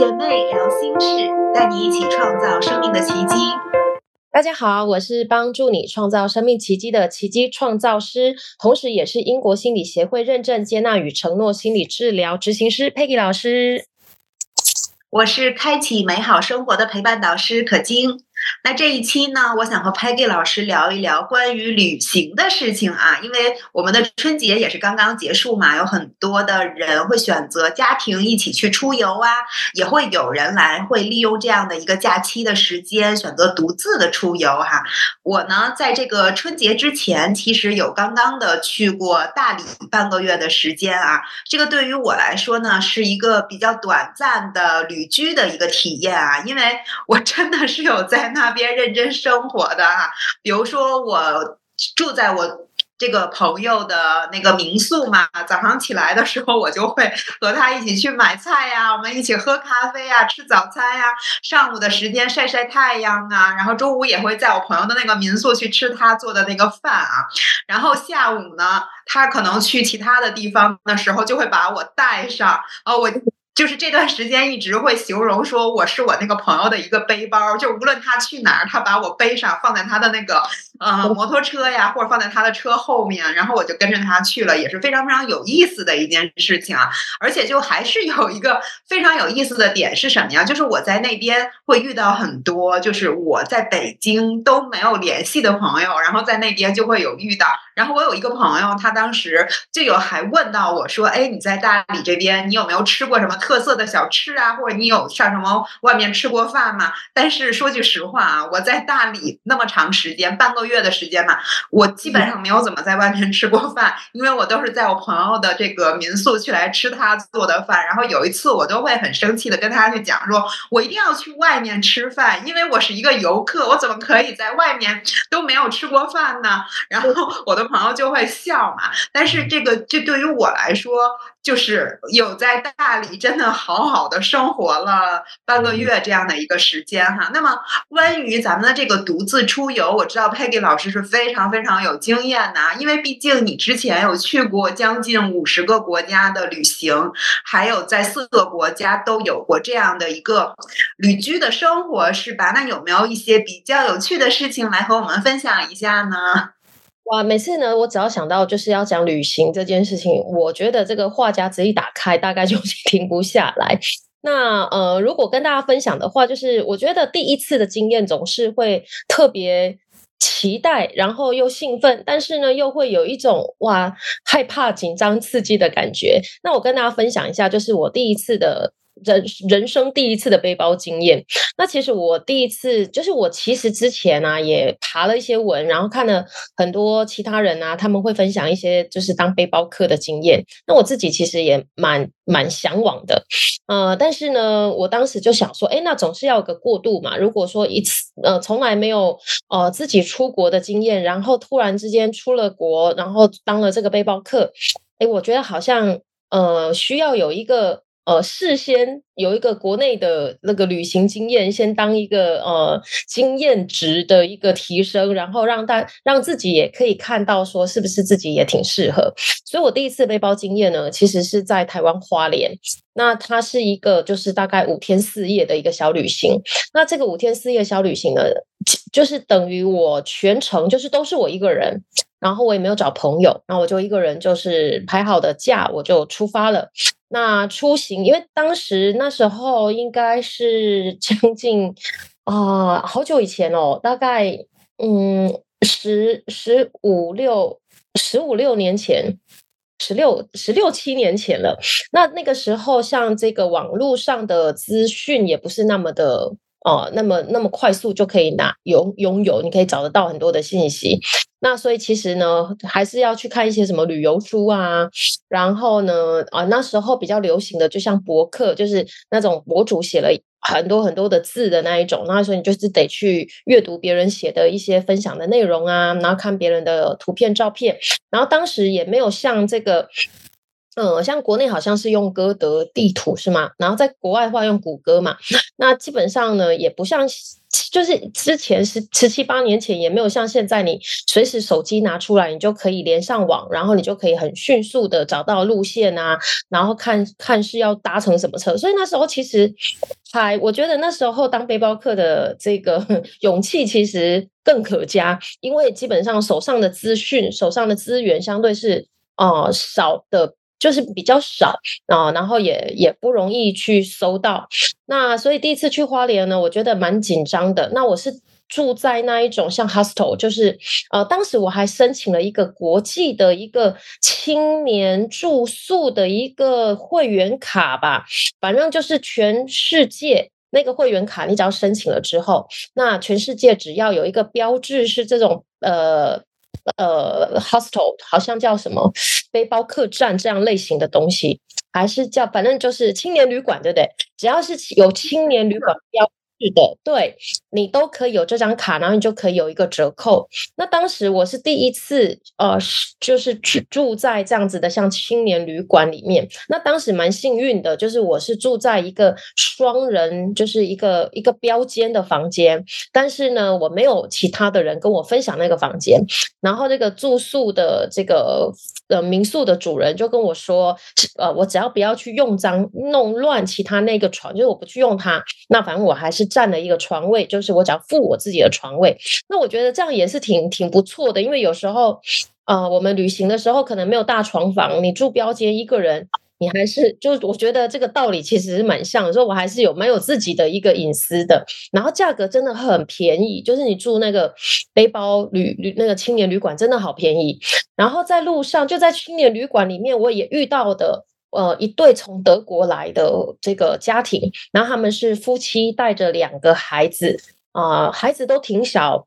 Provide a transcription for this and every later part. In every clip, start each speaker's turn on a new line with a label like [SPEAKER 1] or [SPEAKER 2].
[SPEAKER 1] 姐妹聊心事，带你一起创造生命的奇迹。
[SPEAKER 2] 大家好，我是帮助你创造生命奇迹的奇迹创造师，同时也是英国心理协会认证接纳与承诺心理治疗执行师 Peggy 老师。
[SPEAKER 1] 我是开启美好生活的陪伴导师可晶。那这一期呢，我想和 Peggy 老师聊一聊关于旅行的事情啊，因为我们的春节也是刚刚结束嘛，有很多的人会选择家庭一起去出游啊，也会有人来会利用这样的一个假期的时间选择独自的出游哈。我呢，在这个春节之前，其实有刚刚的去过大理半个月的时间啊，这个对于我来说呢，是一个比较短暂的旅居的一个体验啊，因为我真的是有在。那边认真生活的哈，比如说我住在我这个朋友的那个民宿嘛，早上起来的时候我就会和他一起去买菜呀，我们一起喝咖啡呀，吃早餐呀，上午的时间晒晒太阳啊，然后中午也会在我朋友的那个民宿去吃他做的那个饭啊，然后下午呢，他可能去其他的地方的时候就会把我带上啊，我。就是这段时间一直会形容说我是我那个朋友的一个背包，就无论他去哪儿，他把我背上，放在他的那个呃摩托车呀，或者放在他的车后面，然后我就跟着他去了，也是非常非常有意思的一件事情啊。而且就还是有一个非常有意思的点是什么呀？就是我在那边会遇到很多就是我在北京都没有联系的朋友，然后在那边就会有遇到。然后我有一个朋友，他当时就有还问到我说：“哎，你在大理这边，你有没有吃过什么？”特特色的小吃啊，或者你有上什么外面吃过饭吗？但是说句实话啊，我在大理那么长时间，半个月的时间嘛，我基本上没有怎么在外面吃过饭，因为我都是在我朋友的这个民宿去来吃他做的饭。然后有一次我都会很生气的跟他去讲说，我一定要去外面吃饭，因为我是一个游客，我怎么可以在外面都没有吃过饭呢？然后我的朋友就会笑嘛。但是这个这对于我来说。就是有在大理真的好好的生活了半个月这样的一个时间哈。那么关于咱们的这个独自出游，我知道 Peggy 老师是非常非常有经验的，因为毕竟你之前有去过将近五十个国家的旅行，还有在四个国家都有过这样的一个旅居的生活，是吧？那有没有一些比较有趣的事情来和我们分享一下呢？
[SPEAKER 2] 哇，每次呢，我只要想到就是要讲旅行这件事情，我觉得这个话匣子一打开，大概就 停不下来。那呃，如果跟大家分享的话，就是我觉得第一次的经验总是会特别期待，然后又兴奋，但是呢，又会有一种哇害怕、紧张、刺激的感觉。那我跟大家分享一下，就是我第一次的。人人生第一次的背包经验，那其实我第一次就是我其实之前啊也爬了一些文，然后看了很多其他人啊，他们会分享一些就是当背包客的经验。那我自己其实也蛮蛮向往的，呃，但是呢，我当时就想说，哎，那总是要有个过渡嘛。如果说一次呃从来没有呃自己出国的经验，然后突然之间出了国，然后当了这个背包客，哎，我觉得好像呃需要有一个。呃，事先有一个国内的那个旅行经验，先当一个呃经验值的一个提升，然后让大让自己也可以看到说是不是自己也挺适合。所以我第一次背包经验呢，其实是在台湾花莲，那它是一个就是大概五天四夜的一个小旅行。那这个五天四夜小旅行呢，就是等于我全程就是都是我一个人，然后我也没有找朋友，然后我就一个人就是排好的假，我就出发了。那出行，因为当时那时候应该是将近啊好久以前哦，大概嗯十十五六十五六年前，十六十六七年前了。那那个时候，像这个网络上的资讯也不是那么的哦，那么那么快速就可以拿拥拥有，你可以找得到很多的信息。那所以其实呢，还是要去看一些什么旅游书啊，然后呢，啊那时候比较流行的，就像博客，就是那种博主写了很多很多的字的那一种，那所以你就是得去阅读别人写的一些分享的内容啊，然后看别人的图片照片，然后当时也没有像这个。嗯，像国内好像是用歌德地图是吗？然后在国外的话用谷歌嘛。那基本上呢，也不像，就是之前十十七八年前也没有像现在，你随时手机拿出来，你就可以连上网，然后你就可以很迅速的找到路线啊，然后看看是要搭乘什么车。所以那时候其实还，我觉得那时候当背包客的这个 勇气其实更可嘉，因为基本上手上的资讯、手上的资源相对是哦少的。就是比较少啊，然后也也不容易去搜到。那所以第一次去花莲呢，我觉得蛮紧张的。那我是住在那一种像 hostel，就是呃，当时我还申请了一个国际的一个青年住宿的一个会员卡吧，反正就是全世界那个会员卡，你只要申请了之后，那全世界只要有一个标志是这种呃。呃，hostel 好像叫什么背包客栈这样类型的东西，还是叫反正就是青年旅馆，对不对？只要是有青年旅馆标。是的，对你都可以有这张卡，然后你就可以有一个折扣。那当时我是第一次，呃，就是住住在这样子的像青年旅馆里面。那当时蛮幸运的，就是我是住在一个双人，就是一个一个标间的房间。但是呢，我没有其他的人跟我分享那个房间。然后这个住宿的这个呃民宿的主人就跟我说，呃，我只要不要去用脏弄乱其他那个床，就是我不去用它，那反正我还是。占了一个床位，就是我只要付我自己的床位。那我觉得这样也是挺挺不错的，因为有时候，呃，我们旅行的时候可能没有大床房，你住标间一个人，你还是就我觉得这个道理其实是蛮像，所以我还是有蛮有自己的一个隐私的。然后价格真的很便宜，就是你住那个背包旅旅那个青年旅馆真的好便宜。然后在路上就在青年旅馆里面，我也遇到的。呃，一对从德国来的这个家庭，然后他们是夫妻带着两个孩子啊，孩子都挺小，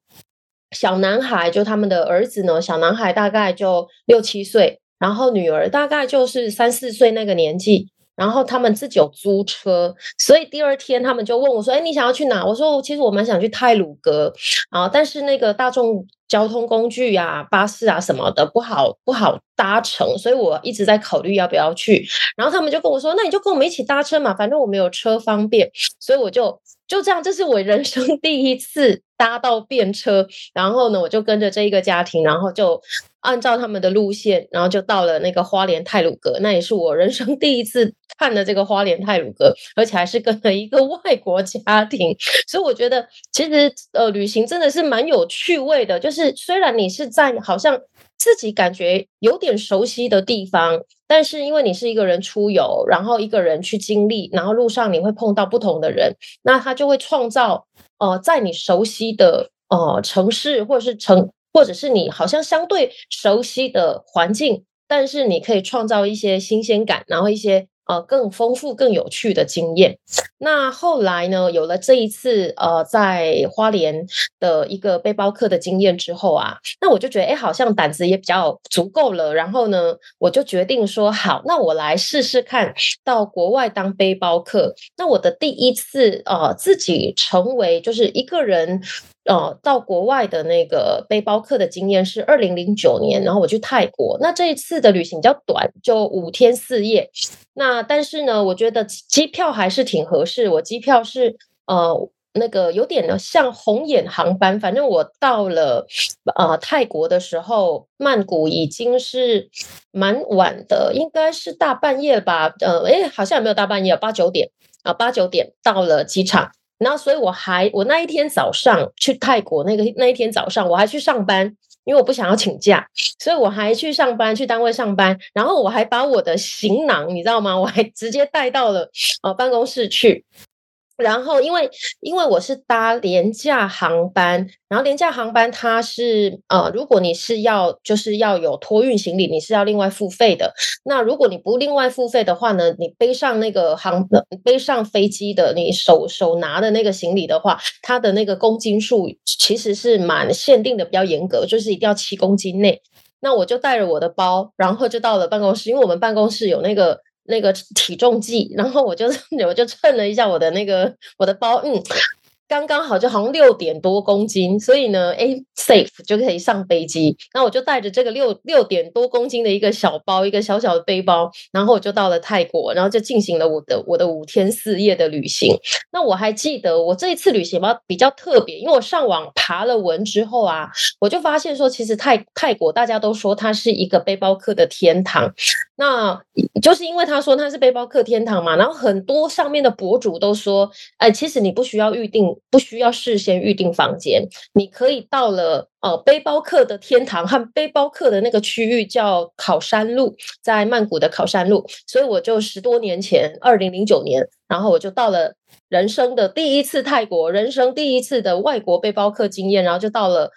[SPEAKER 2] 小男孩就他们的儿子呢，小男孩大概就六七岁，然后女儿大概就是三四岁那个年纪。然后他们自己有租车，所以第二天他们就问我说：“哎，你想要去哪？”我说：“其实我蛮想去泰鲁格啊，但是那个大众交通工具呀，巴士啊什么的不好不好搭乘，所以我一直在考虑要不要去。”然后他们就跟我说：“那你就跟我们一起搭车嘛，反正我们有车方便。”所以我就就这样，这是我人生第一次搭到便车。然后呢，我就跟着这一个家庭，然后就。按照他们的路线，然后就到了那个花莲泰鲁阁，那也是我人生第一次看的这个花莲泰鲁阁，而且还是跟了一个外国家庭，所以我觉得其实呃旅行真的是蛮有趣味的。就是虽然你是在好像自己感觉有点熟悉的地方，但是因为你是一个人出游，然后一个人去经历，然后路上你会碰到不同的人，那他就会创造呃在你熟悉的呃城市或者是城。或者是你好像相对熟悉的环境，但是你可以创造一些新鲜感，然后一些呃更丰富、更有趣的经验。那后来呢，有了这一次呃在花莲的一个背包客的经验之后啊，那我就觉得哎，好像胆子也比较足够了。然后呢，我就决定说好，那我来试试看到国外当背包客。那我的第一次呃自己成为就是一个人。呃，到国外的那个背包客的经验是二零零九年，然后我去泰国。那这一次的旅行比较短，就五天四夜。那但是呢，我觉得机票还是挺合适。我机票是呃那个有点呢像红眼航班，反正我到了呃泰国的时候，曼谷已经是蛮晚的，应该是大半夜吧。呃，哎，好像也没有大半夜，八九点啊，八九点到了机场。然后，所以我还我那一天早上去泰国那个那一天早上，我还去上班，因为我不想要请假，所以我还去上班，去单位上班。然后我还把我的行囊，你知道吗？我还直接带到了呃办公室去。然后，因为因为我是搭廉价航班，然后廉价航班它是呃，如果你是要就是要有托运行李，你是要另外付费的。那如果你不另外付费的话呢，你背上那个航背上飞机的你手手拿的那个行李的话，它的那个公斤数其实是蛮限定的，比较严格，就是一定要七公斤内。那我就带着我的包，然后就到了办公室，因为我们办公室有那个。那个体重计，然后我就 我就称了一下我的那个我的包，嗯，刚刚好就好像六点多公斤，所以呢，哎，safe 就可以上飞机。那我就带着这个六六点多公斤的一个小包，一个小小的背包，然后我就到了泰国，然后就进行了我的我的五天四夜的旅行。那我还记得我这一次旅行吧比较特别，因为我上网爬了文之后啊，我就发现说，其实泰泰国大家都说它是一个背包客的天堂。那就是因为他说他是背包客天堂嘛，然后很多上面的博主都说，哎，其实你不需要预定，不需要事先预定房间，你可以到了呃背包客的天堂和背包客的那个区域叫考山路，在曼谷的考山路，所以我就十多年前，二零零九年，然后我就到了人生的第一次泰国，人生第一次的外国背包客经验，然后就到了。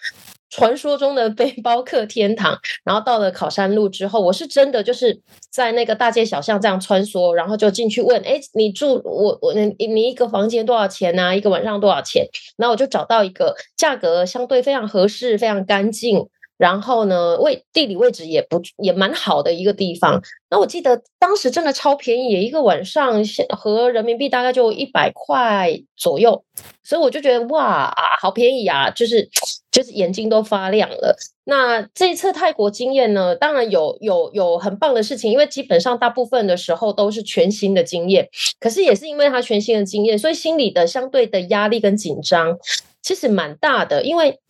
[SPEAKER 2] 传说中的背包客天堂，然后到了考山路之后，我是真的就是在那个大街小巷这样穿梭，然后就进去问：哎，你住我我你你一个房间多少钱呢？一个晚上多少钱？然后我就找到一个价格相对非常合适、非常干净。然后呢，位地理位置也不也蛮好的一个地方。那我记得当时真的超便宜，一个晚上和人民币大概就一百块左右，所以我就觉得哇啊，好便宜啊，就是就是眼睛都发亮了。那这一次泰国经验呢，当然有有有很棒的事情，因为基本上大部分的时候都是全新的经验。可是也是因为他全新的经验，所以心里的相对的压力跟紧张其实蛮大的，因为。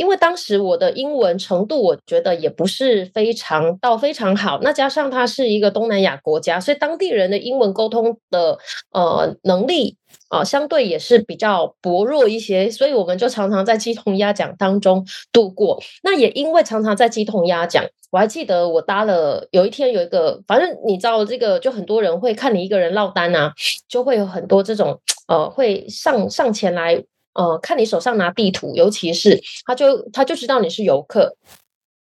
[SPEAKER 2] 因为当时我的英文程度，我觉得也不是非常到非常好。那加上它是一个东南亚国家，所以当地人的英文沟通的呃能力啊，相对也是比较薄弱一些。所以我们就常常在鸡同鸭讲当中度过。那也因为常常在鸡同鸭讲，我还记得我搭了有一天有一个，反正你知道这个，就很多人会看你一个人落单啊，就会有很多这种呃会上上前来。呃，看你手上拿地图，尤其是他就他就知道你是游客，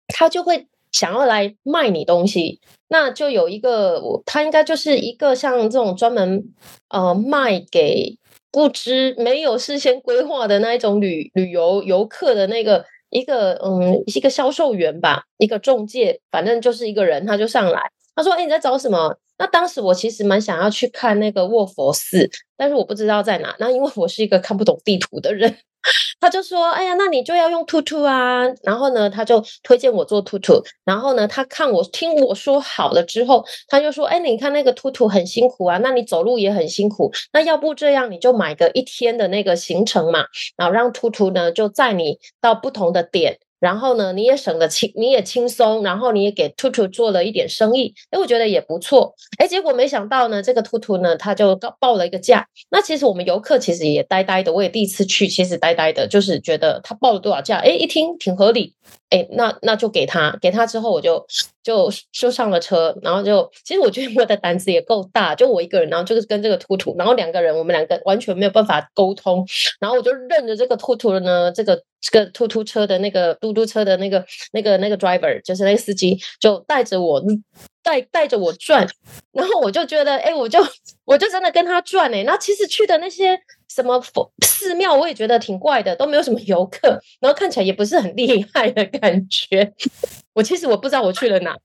[SPEAKER 2] 他就会想要来卖你东西。那就有一个，他应该就是一个像这种专门呃卖给不知没有事先规划的那一种旅旅游游客的那个一个嗯一个销售员吧，一个中介，反正就是一个人，他就上来，他说：“哎，你在找什么？”那当时我其实蛮想要去看那个卧佛寺，但是我不知道在哪。那因为我是一个看不懂地图的人，他就说：“哎呀，那你就要用兔兔啊。”然后呢，他就推荐我做兔兔。然后呢，他看我听我说好了之后，他就说：“哎，你看那个兔兔很辛苦啊，那你走路也很辛苦。那要不这样，你就买个一天的那个行程嘛，然后让兔兔呢就载你到不同的点。”然后呢，你也省得轻，你也轻松，然后你也给兔兔做了一点生意，哎，我觉得也不错，哎，结果没想到呢，这个兔兔呢，他就报了一个价。那其实我们游客其实也呆呆的，我也第一次去，其实呆呆的，就是觉得他报了多少价，哎，一听挺合理。哎，那那就给他，给他之后我就就就上了车，然后就其实我觉得我的胆子也够大，就我一个人，然后就是跟这个兔兔，然后两个人，我们两个完全没有办法沟通，然后我就认着这个兔兔呢，这个这个兔兔车的那个嘟嘟车的那个那个那个 driver，就是那个司机，就带着我带带着我转，然后我就觉得，哎，我就我就真的跟他转哎，那其实去的那些。什么寺庙，我也觉得挺怪的，都没有什么游客，然后看起来也不是很厉害的感觉。我其实我不知道我去了哪，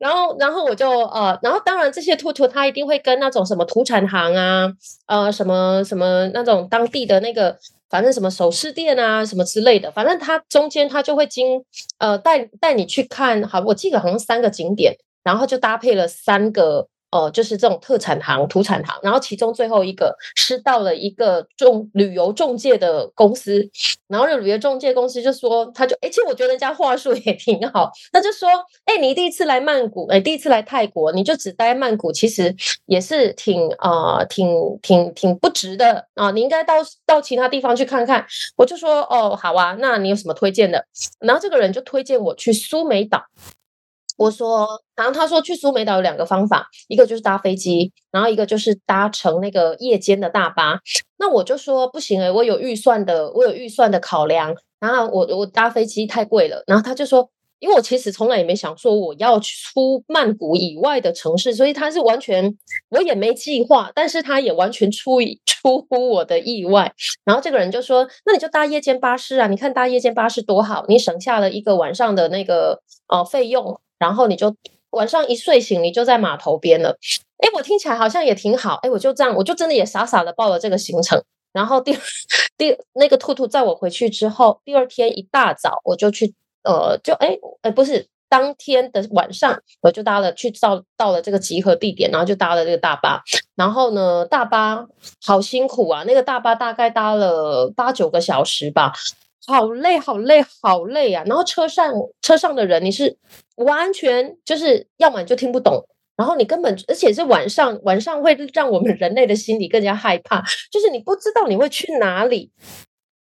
[SPEAKER 2] 然后然后我就呃，然后当然这些兔兔他一定会跟那种什么土产行啊，呃什么什么那种当地的那个，反正什么首饰店啊什么之类的，反正他中间他就会经呃带带你去看，好，我记得好像三个景点，然后就搭配了三个。呃，就是这种特产行、土产行，然后其中最后一个是到了一个中旅游中介的公司，然后那旅游中介公司就说，他就哎，其实我觉得人家话术也挺好，他就说，哎，你第一次来曼谷，哎，第一次来泰国，你就只待曼谷，其实也是挺啊，挺挺挺不值的啊，你应该到到其他地方去看看。我就说，哦，好啊，那你有什么推荐的？然后这个人就推荐我去苏梅岛。我说，然后他说去苏梅岛有两个方法，一个就是搭飞机，然后一个就是搭乘那个夜间的大巴。那我就说不行诶，我有预算的，我有预算的考量。然后我我搭飞机太贵了。然后他就说，因为我其实从来也没想说我要出曼谷以外的城市，所以他是完全我也没计划，但是他也完全出 出乎我的意外。然后这个人就说，那你就搭夜间巴士啊，你看搭夜间巴士多好，你省下了一个晚上的那个呃费用。然后你就晚上一睡醒，你就在码头边了。哎，我听起来好像也挺好。哎，我就这样，我就真的也傻傻的报了这个行程。然后第 第那个兔兔在我回去之后，第二天一大早我就去，呃，就哎哎不是。当天的晚上，我就搭了去到到了这个集合地点，然后就搭了这个大巴。然后呢，大巴好辛苦啊，那个大巴大概搭了八九个小时吧，好累，好累，好累啊。然后车上车上的人，你是完全就是要么你就听不懂，然后你根本而且是晚上，晚上会让我们人类的心理更加害怕，就是你不知道你会去哪里。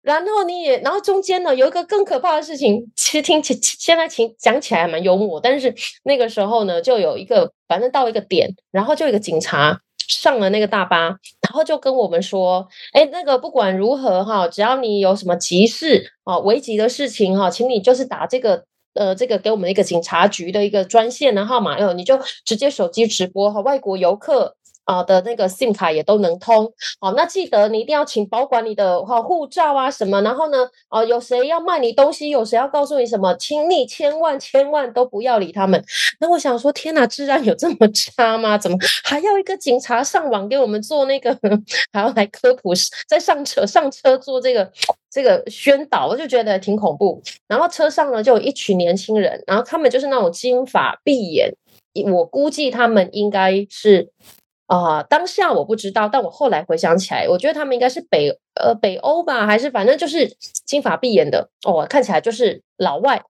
[SPEAKER 2] 然后你也，然后中间呢有一个更可怕的事情，其实听起现在听讲起来还蛮幽默，但是那个时候呢，就有一个反正到一个点，然后就有一个警察上了那个大巴，然后就跟我们说，哎，那个不管如何哈，只要你有什么急事啊、危急的事情哈，请你就是打这个呃这个给我们一个警察局的一个专线的号码，然后你就直接手机直播哈，外国游客。啊的那个 SIM 卡也都能通，好，那记得你一定要请保管你的哈护照啊什么，然后呢，啊有谁要卖你东西，有谁要告诉你什么，请你千万千万都不要理他们。那我想说，天哪，治安有这么差吗？怎么还要一个警察上网给我们做那个，还要来科普，再上车上车做这个这个宣导，我就觉得挺恐怖。然后车上呢就有一群年轻人，然后他们就是那种金发碧眼，我估计他们应该是。啊，当下我不知道，但我后来回想起来，我觉得他们应该是北呃北欧吧，还是反正就是金发碧眼的哦，看起来就是老外。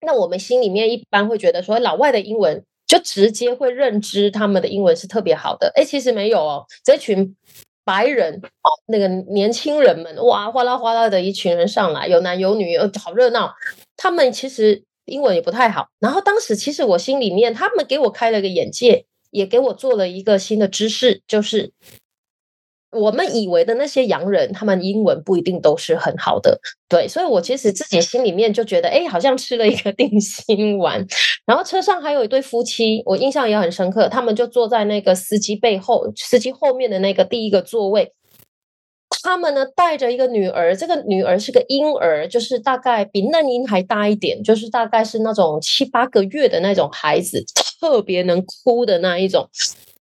[SPEAKER 2] 那我们心里面一般会觉得说，老外的英文就直接会认知他们的英文是特别好的。哎，其实没有哦，这群白人哦，那个年轻人们哇，哗啦哗啦的一群人上来，有男有女，好热闹。他们其实英文也不太好。然后当时其实我心里面，他们给我开了个眼界。也给我做了一个新的知识，就是我们以为的那些洋人，他们英文不一定都是很好的。对，所以我其实自己心里面就觉得，哎，好像吃了一个 定心丸。然后车上还有一对夫妻，我印象也很深刻，他们就坐在那个司机背后，司机后面的那个第一个座位。他们呢带着一个女儿，这个女儿是个婴儿，就是大概比嫩婴还大一点，就是大概是那种七八个月的那种孩子，特别能哭的那一种。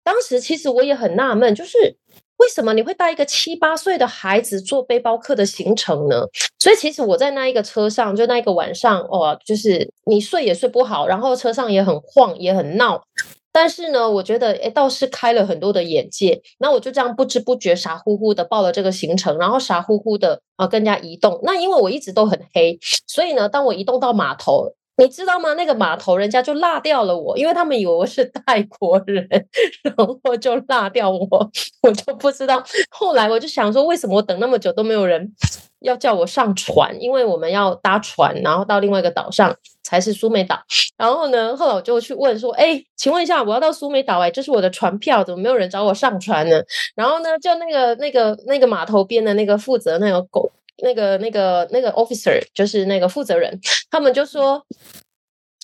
[SPEAKER 2] 当时其实我也很纳闷，就是为什么你会带一个七八岁的孩子做背包客的行程呢？所以其实我在那一个车上，就那一个晚上，哦，就是你睡也睡不好，然后车上也很晃，也很闹。但是呢，我觉得诶倒是开了很多的眼界。那我就这样不知不觉傻乎乎的报了这个行程，然后傻乎乎的啊跟人家移动。那因为我一直都很黑，所以呢，当我移动到码头，你知道吗？那个码头人家就落掉了我，因为他们以为我是泰国人，然后就落掉我，我就不知道。后来我就想说，为什么我等那么久都没有人要叫我上船？因为我们要搭船，然后到另外一个岛上。才是苏梅岛，然后呢，后来我就去问说：“哎，请问一下，我要到苏梅岛，哎，这是我的船票，怎么没有人找我上船呢？”然后呢，就那个那个那个码头边的那个负责那个狗，那个那个那个 officer，就是那个负责人，他们就说：“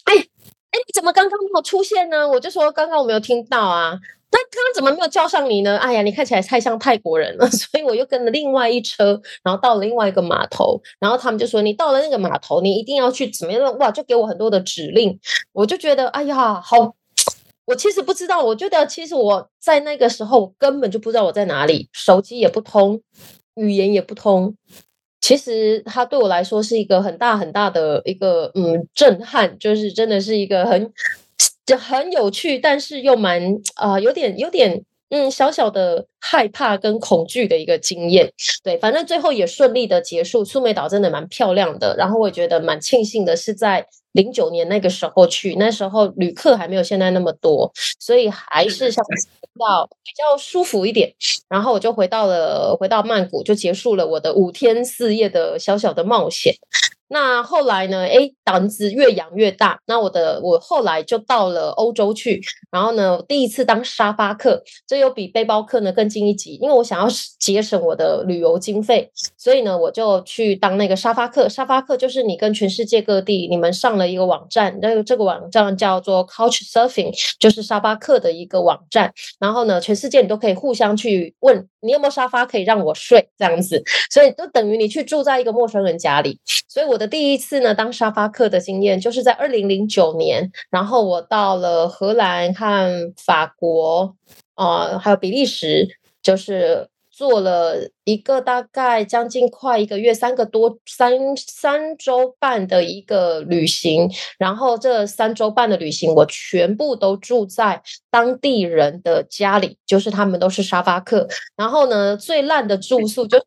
[SPEAKER 2] 哎哎，你怎么刚刚没有出现呢？”我就说：“刚刚我没有听到啊。”那刚刚怎么没有叫上你呢？哎呀，你看起来太像泰国人了，所以我又跟了另外一车，然后到了另外一个码头，然后他们就说你到了那个码头，你一定要去怎么样？哇，就给我很多的指令，我就觉得哎呀，好，我其实不知道，我觉得其实我在那个时候根本就不知道我在哪里，手机也不通，语言也不通，其实它对我来说是一个很大很大的一个嗯震撼，就是真的是一个很。就很有趣，但是又蛮啊，有点有点嗯，小小的害怕跟恐惧的一个经验。对，反正最后也顺利的结束。苏梅岛真的蛮漂亮的，然后我觉得蛮庆幸的是在零九年那个时候去，那时候旅客还没有现在那么多，所以还是相比较比较舒服一点。然后我就回到了回到曼谷，就结束了我的五天四夜的小小的冒险。那后来呢？哎，胆子越养越大。那我的我后来就到了欧洲去，然后呢，第一次当沙发客，这又比背包客呢更进一级，因为我想要节省我的旅游经费，所以呢，我就去当那个沙发客。沙发客就是你跟全世界各地，你们上了一个网站，那个这个网站叫做 Couch Surfing，就是沙发客的一个网站。然后呢，全世界你都可以互相去问，你有没有沙发可以让我睡这样子，所以就等于你去住在一个陌生人家里。所以我的第一次呢，当沙发客的经验，就是在二零零九年，然后我到了荷兰和法国，呃，还有比利时，就是。做了一个大概将近快一个月，三个多三三周半的一个旅行。然后这三周半的旅行，我全部都住在当地人的家里，就是他们都是沙发客。然后呢，最烂的住宿就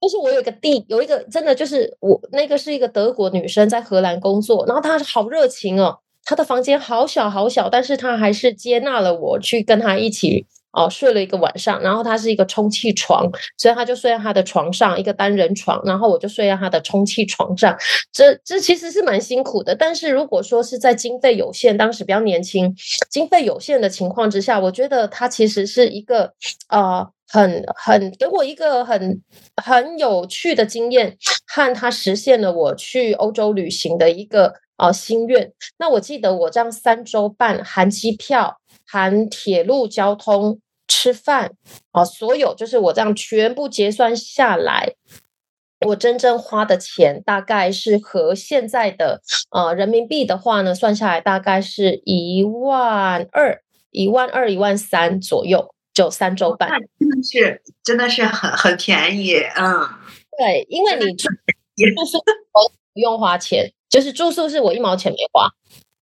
[SPEAKER 2] 就是我有一个弟，有一个真的就是我那个是一个德国女生在荷兰工作，然后她好热情哦，她的房间好小好小，但是她还是接纳了我去跟她一起。哦，睡了一个晚上，然后它是一个充气床，所以他就睡在他的床上，一个单人床，然后我就睡在他的充气床上。这这其实是蛮辛苦的，但是如果说是在经费有限，当时比较年轻，经费有限的情况之下，我觉得它其实是一个呃很很给我一个很很有趣的经验，和他实现了我去欧洲旅行的一个呃心愿。那我记得我这样三周半含机票。含铁路交通、吃饭啊，所有就是我这样全部结算下来，我真正花的钱大概是和现在的呃人民币的话呢，算下来大概是一万二、一万二、一万三左右，就三周半，
[SPEAKER 1] 真的是真的是很很便宜，嗯，
[SPEAKER 2] 对，因为你住住宿不用花钱，就是住宿是我一毛钱没花。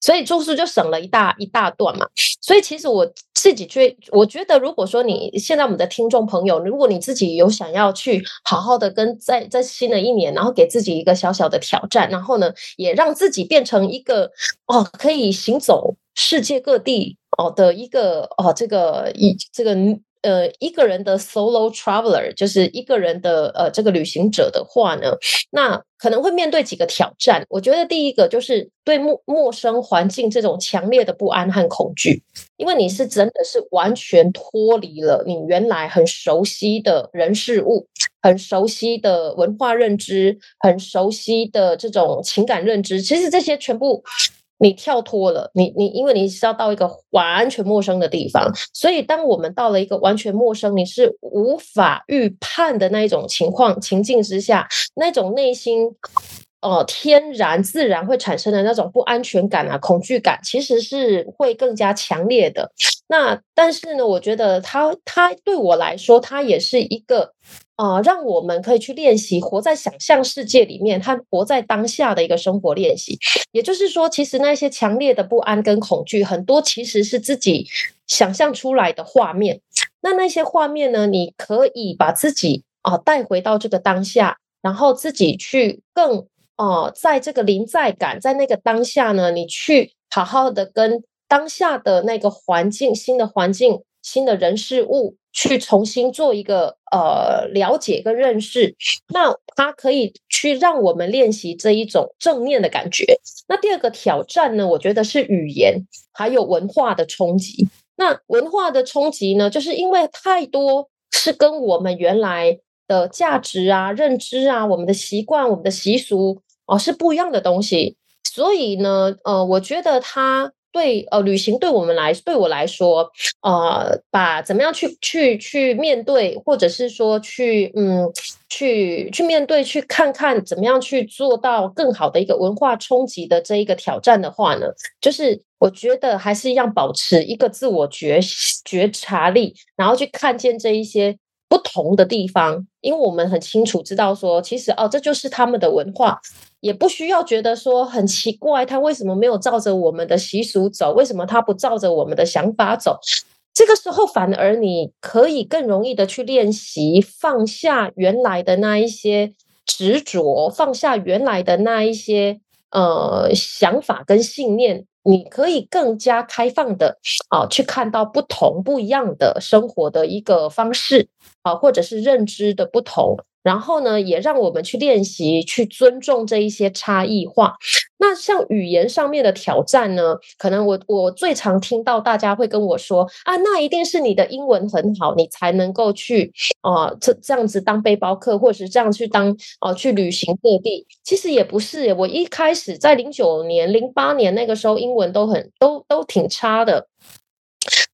[SPEAKER 2] 所以住宿就省了一大一大段嘛，所以其实我自己觉，我觉得如果说你现在我们的听众朋友，如果你自己有想要去好好的跟在在新的一年，然后给自己一个小小的挑战，然后呢，也让自己变成一个哦可以行走世界各地哦的一个哦这个一这个。呃，一个人的 solo traveler 就是一个人的呃这个旅行者的话呢，那可能会面对几个挑战。我觉得第一个就是对陌陌生环境这种强烈的不安和恐惧，因为你是真的是完全脱离了你原来很熟悉的人事物、很熟悉的文化认知、很熟悉的这种情感认知，其实这些全部。你跳脱了，你你，因为你是要到一个完全陌生的地方，所以当我们到了一个完全陌生、你是无法预判的那一种情况情境之下，那种内心呃天然自然会产生的那种不安全感啊、恐惧感，其实是会更加强烈的。那但是呢，我觉得它它对我来说，它也是一个。啊，让我们可以去练习活在想象世界里面，他活在当下的一个生活练习。也就是说，其实那些强烈的不安跟恐惧，很多其实是自己想象出来的画面。那那些画面呢，你可以把自己啊带回到这个当下，然后自己去更哦，在这个临在感，在那个当下呢，你去好好的跟当下的那个环境、新的环境、新的人事物。去重新做一个呃了解跟认识，那它可以去让我们练习这一种正面的感觉。那第二个挑战呢，我觉得是语言还有文化的冲击。那文化的冲击呢，就是因为太多是跟我们原来的价值啊、认知啊、我们的习惯、我们的习俗哦是不一样的东西，所以呢，呃，我觉得它。对，呃，旅行对我们来，对我来说，呃，把怎么样去去去面对，或者是说去，嗯，去去面对，去看看怎么样去做到更好的一个文化冲击的这一个挑战的话呢，就是我觉得还是要保持一个自我觉觉察力，然后去看见这一些不同的地方，因为我们很清楚知道说，其实哦，这就是他们的文化。也不需要觉得说很奇怪，他为什么没有照着我们的习俗走？为什么他不照着我们的想法走？这个时候反而你可以更容易的去练习放下原来的那一些执着，放下原来的那一些呃想法跟信念，你可以更加开放的啊去看到不同不一样的生活的一个方式啊，或者是认知的不同。然后呢，也让我们去练习，去尊重这一些差异化。那像语言上面的挑战呢，可能我我最常听到大家会跟我说啊，那一定是你的英文很好，你才能够去啊这这样子当背包客，或者是这样去当啊去旅行各地。其实也不是，我一开始在零九年、零八年那个时候，英文都很都都挺差的。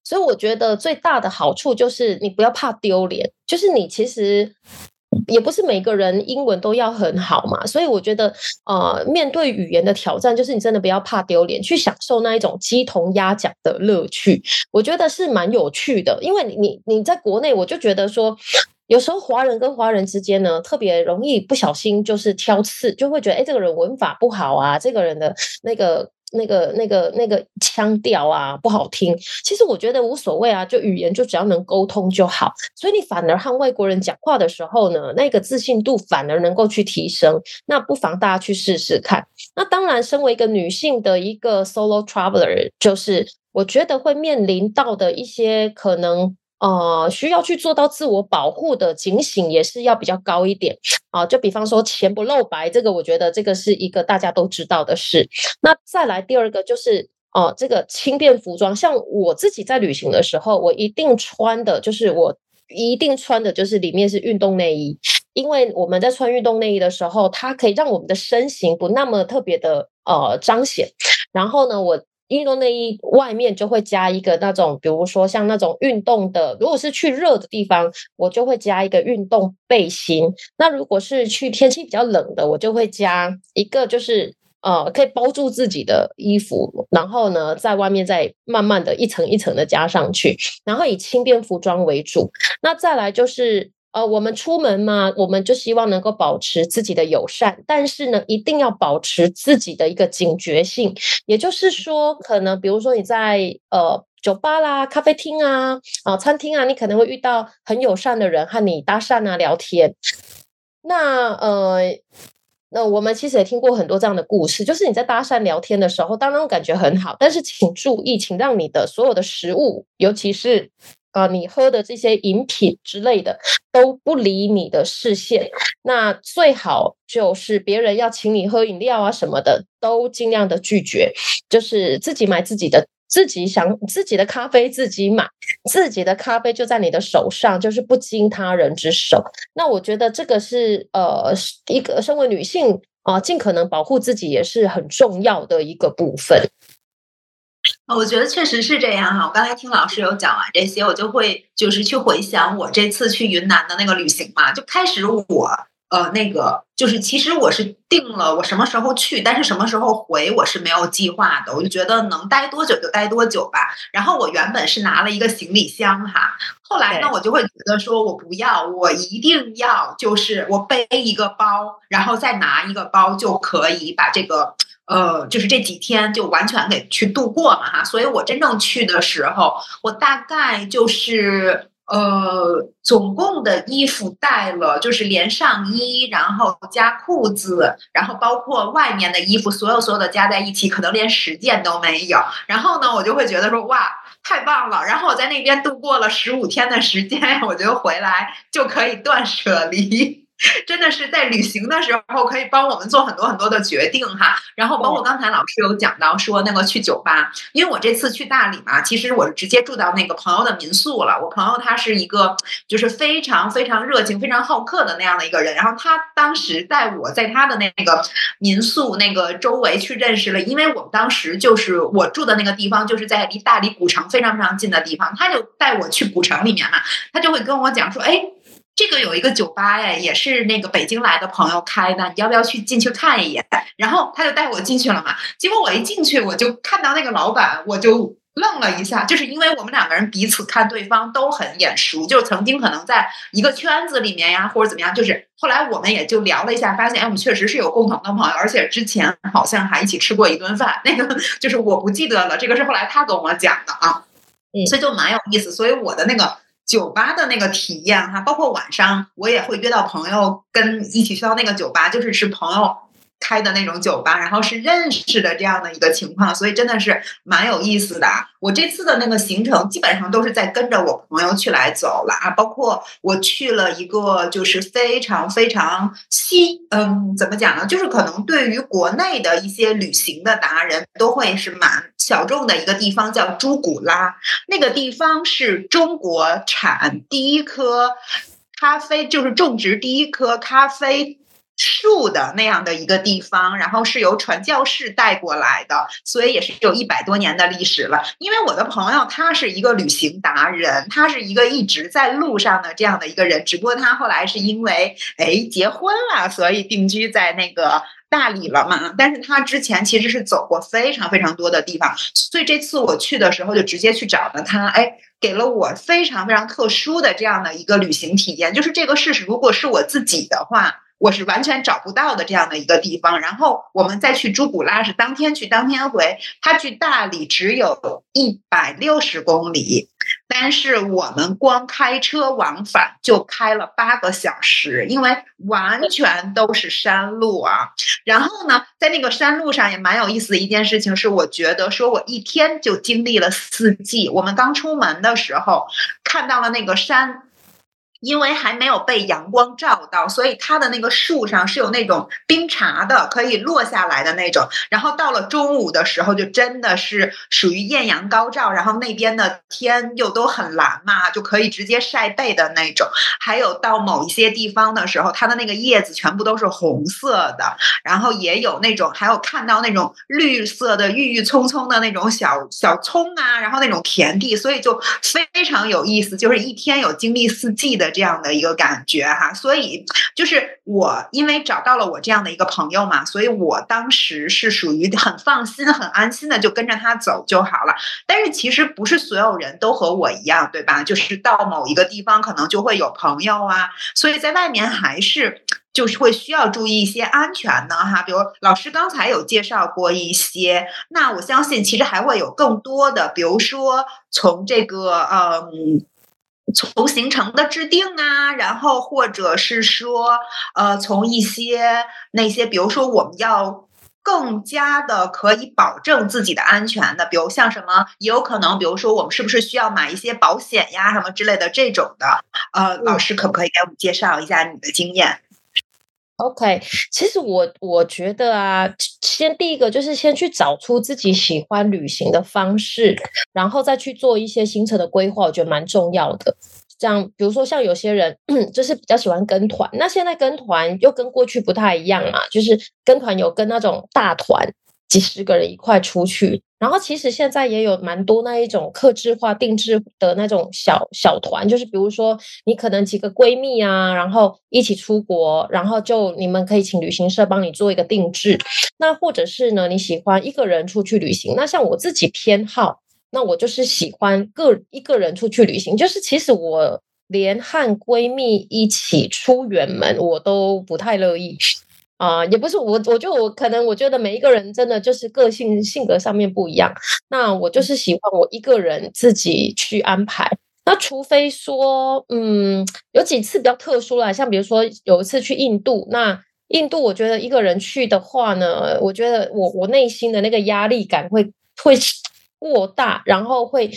[SPEAKER 2] 所以我觉得最大的好处就是你不要怕丢脸，就是你其实。也不是每个人英文都要很好嘛，所以我觉得，呃，面对语言的挑战，就是你真的不要怕丢脸，去享受那一种鸡同鸭讲的乐趣，我觉得是蛮有趣的。因为你你你在国内，我就觉得说。有时候华人跟华人之间呢，特别容易不小心就是挑刺，就会觉得哎，这个人文法不好啊，这个人的那个。那个、那个、那个腔调啊，不好听。其实我觉得无所谓啊，就语言就只要能沟通就好。所以你反而和外国人讲话的时候呢，那个自信度反而能够去提升。那不妨大家去试试看。那当然，身为一个女性的一个 solo traveler，就是我觉得会面临到的一些可能。呃，需要去做到自我保护的警醒也是要比较高一点啊。就比方说钱不露白，这个我觉得这个是一个大家都知道的事。那再来第二个就是哦，这个轻便服装，像我自己在旅行的时候，我一定穿的就是我一定穿的就是里面是运动内衣，因为我们在穿运动内衣的时候，它可以让我们的身形不那么特别的呃彰显。然后呢，我。运动内衣外面就会加一个那种，比如说像那种运动的，如果是去热的地方，我就会加一个运动背心。那如果是去天气比较冷的，我就会加一个，就是呃，可以包住自己的衣服，然后呢，在外面再慢慢的一层一层的加上去，然后以轻便服装为主。那再来就是。呃，我们出门嘛，我们就希望能够保持自己的友善，但是呢，一定要保持自己的一个警觉性。也就是说，可能比如说你在呃酒吧啦、咖啡厅啊、啊餐厅啊，你可能会遇到很友善的人和你搭讪啊、聊天。那呃，那我们其实也听过很多这样的故事，就是你在搭讪聊天的时候，当然感觉很好，但是请注意，请让你的所有的食物，尤其是。啊，你喝的这些饮品之类的都不离你的视线，那最好就是别人要请你喝饮料啊什么的，都尽量的拒绝，就是自己买自己的，自己想自己的咖啡自己买，自己的咖啡就在你的手上，就是不经他人之手。那我觉得这个是呃一个身为女性啊，尽可能保护自己也是很重要的一个部分。
[SPEAKER 1] 我觉得确实是这样哈。我刚才听老师有讲完这些，我就会就是去回想我这次去云南的那个旅行嘛。就开始我呃那个就是其实我是定了我什么时候去，但是什么时候回我是没有计划的。我就觉得能待多久就待多久吧。然后我原本是拿了一个行李箱哈，后来呢我就会觉得说我不要，我一定要就是我背一个包，然后再拿一个包就可以把这个。呃，就是这几天就完全给去度过嘛哈，所以我真正去的时候，我大概就是呃，总共的衣服带了，就是连上衣，然后加裤子，然后包括外面的衣服，所有所有的加在一起，可能连十件都没有。然后呢，我就会觉得说哇，太棒了！然后我在那边度过了十五天的时间，我觉得回来就可以断舍离。真的是在旅行的时候可以帮我们做很多很多的决定哈，然后包括刚才老师有讲到说那个去酒吧，因为我这次去大理嘛，其实我是直接住到那个朋友的民宿了。我朋友他是一个就是非常非常热情、非常好客的那样的一个人，然后他当时带我在他的那个民宿那个周围去认识了，因为我们当时就是我住的那个地方就是在离大理古城非常非常近的地方，他就带我去古城里面嘛，他就会跟我讲说，哎。这个有一个酒吧哎，也是那个北京来的朋友开的，你要不要去进去看一眼？然后他就带我进去了嘛。结果我一进去，我就看到那个老板，我就愣了一下，就是因为我们两个人彼此看对方都很眼熟，就曾经可能在一个圈子里面呀，或者怎么样。就是后来我们也就聊了一下，发现哎，我们确实是有共同的朋友，而且之前好像还一起吃过一顿饭。那个就是我不记得了，这个是后来他跟我讲的啊，所以就蛮有意思。所以我的那个。酒吧的那个体验哈，包括晚上我也会约到朋友跟一起去到那个酒吧，就是是朋友。开的那种酒吧，然后是认识的这样的一个情况，所以真的是蛮有意思的啊。我这次的那个行程基本上都是在跟着我朋友去来走了啊，包括我去了一个就是非常非常西，嗯，怎么讲呢？就是可能对于国内的一些旅行的达人都会是蛮小众的一个地方，叫朱古拉。那个地方是中国产第一颗咖啡，就是种植第一颗咖啡。树的那样的一个地方，然后是由传教士带过来的，所以也是有一百多年的历史了。因为我的朋友他是一个旅行达人，他是一个一直在路上的这样的一个人，只不过他后来是因为哎结婚了，所以定居在那个大理了嘛。但是他之前其实是走过非常非常多的地方，所以这次我去的时候就直接去找了他，哎。给了我非常非常特殊的这样的一个旅行体验。就是这个事实，如果是我自己的话。我是完全找不到的这样的一个地方，然后我们再去朱古拉是当天去当天回，它距大理只有一百六十公里，但是我们光开车往返就开了八个小时，因为完全都是山路啊。然后呢，在那个山路上也蛮有意思的一件事情是，我觉得说我一天就经历了四季。我们刚出门的时候看到了那个山。因为还没有被阳光照到，所以它的那个树上是有那种冰碴的，可以落下来的那种。然后到了中午的时候，就真的是属于艳阳高照，然后那边的天又都很蓝嘛，就可以直接晒背的那种。还有到某一些地方的时候，它的那个叶子全部都是红色的，然后也有那种，还有看到那种绿色的郁郁葱葱的那种小小葱啊，然后那种田地，所以就非常有意思，就是一天有经历四季的。这样的一个感觉哈，所以就是我因为找到了我这样的一个朋友嘛，所以我当时是属于很放心、很安心的，就跟着他走就好了。但是其实不是所有人都和我一样，对吧？就是到某一个地方可能就会有朋友啊，所以在外面还是就是会需要注意一些安全的哈。比如老师刚才有介绍过一些，那我相信其实还会有更多的，比如说从这个嗯。从行程的制定啊，然后或者是说，呃，从一些那些，比如说我们要更加的可以保证自己的安全的，比如像什么，也有可能，比如说我们是不是需要买一些保险呀，什么之类的这种的，呃，老师可不可以给我们介绍一下你的经验
[SPEAKER 2] ？OK，其实我我觉得啊，先第一个就是先去找出自己喜欢旅行的方式，然后再去做一些行程的规划，我觉得蛮重要的。这样比如说像有些人就是比较喜欢跟团，那现在跟团又跟过去不太一样嘛，就是跟团有跟那种大团。几十个人一块出去，然后其实现在也有蛮多那一种克制化、定制的那种小小团，就是比如说你可能几个闺蜜啊，然后一起出国，然后就你们可以请旅行社帮你做一个定制。那或者是呢，你喜欢一个人出去旅行？那像我自己偏好，那我就是喜欢个一个人出去旅行。就是其实我连和闺蜜一起出远门，我都不太乐意。啊，也不是我，我就我可能我觉得每一个人真的就是个性性格上面不一样。那我就是喜欢我一个人自己去安排。那除非说，嗯，有几次比较特殊啦，像比如说有一次去印度，那印度我觉得一个人去的话呢，我觉得我我内心的那个压力感会会。过大，然后会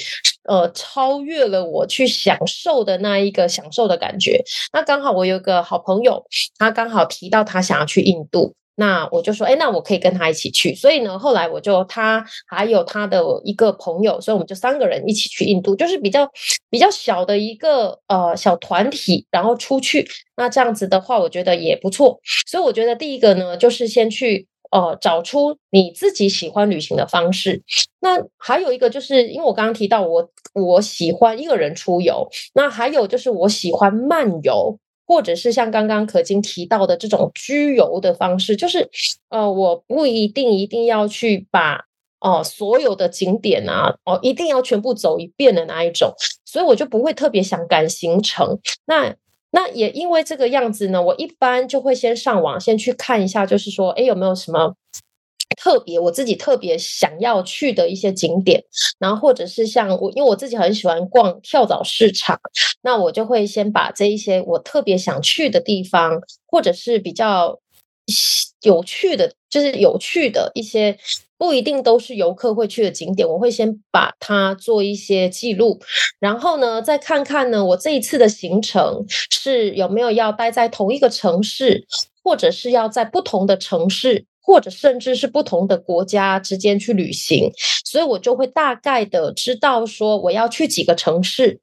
[SPEAKER 2] 呃超越了我去享受的那一个享受的感觉。那刚好我有个好朋友，他刚好提到他想要去印度，那我就说，哎，那我可以跟他一起去。所以呢，后来我就他还有他的一个朋友，所以我们就三个人一起去印度，就是比较比较小的一个呃小团体，然后出去。那这样子的话，我觉得也不错。所以我觉得第一个呢，就是先去。呃，找出你自己喜欢旅行的方式。那还有一个就是，因为我刚刚提到我我喜欢一个人出游。那还有就是我喜欢漫游，或者是像刚刚可金提到的这种居游的方式。就是呃，我不一定一定要去把哦所有的景点啊哦一定要全部走一遍的那一种，所以我就不会特别想赶行程。那那也因为这个样子呢，我一般就会先上网，先去看一下，就是说，哎，有没有什么特别我自己特别想要去的一些景点，然后或者是像我，因为我自己很喜欢逛跳蚤市场，那我就会先把这一些我特别想去的地方，或者是比较有趣的，就是有趣的一些。不一定都是游客会去的景点，我会先把它做一些记录，然后呢，再看看呢，我这一次的行程是有没有要待在同一个城市，或者是要在不同的城市，或者甚至是不同的国家之间去旅行，所以我就会大概的知道说我要去几个城市，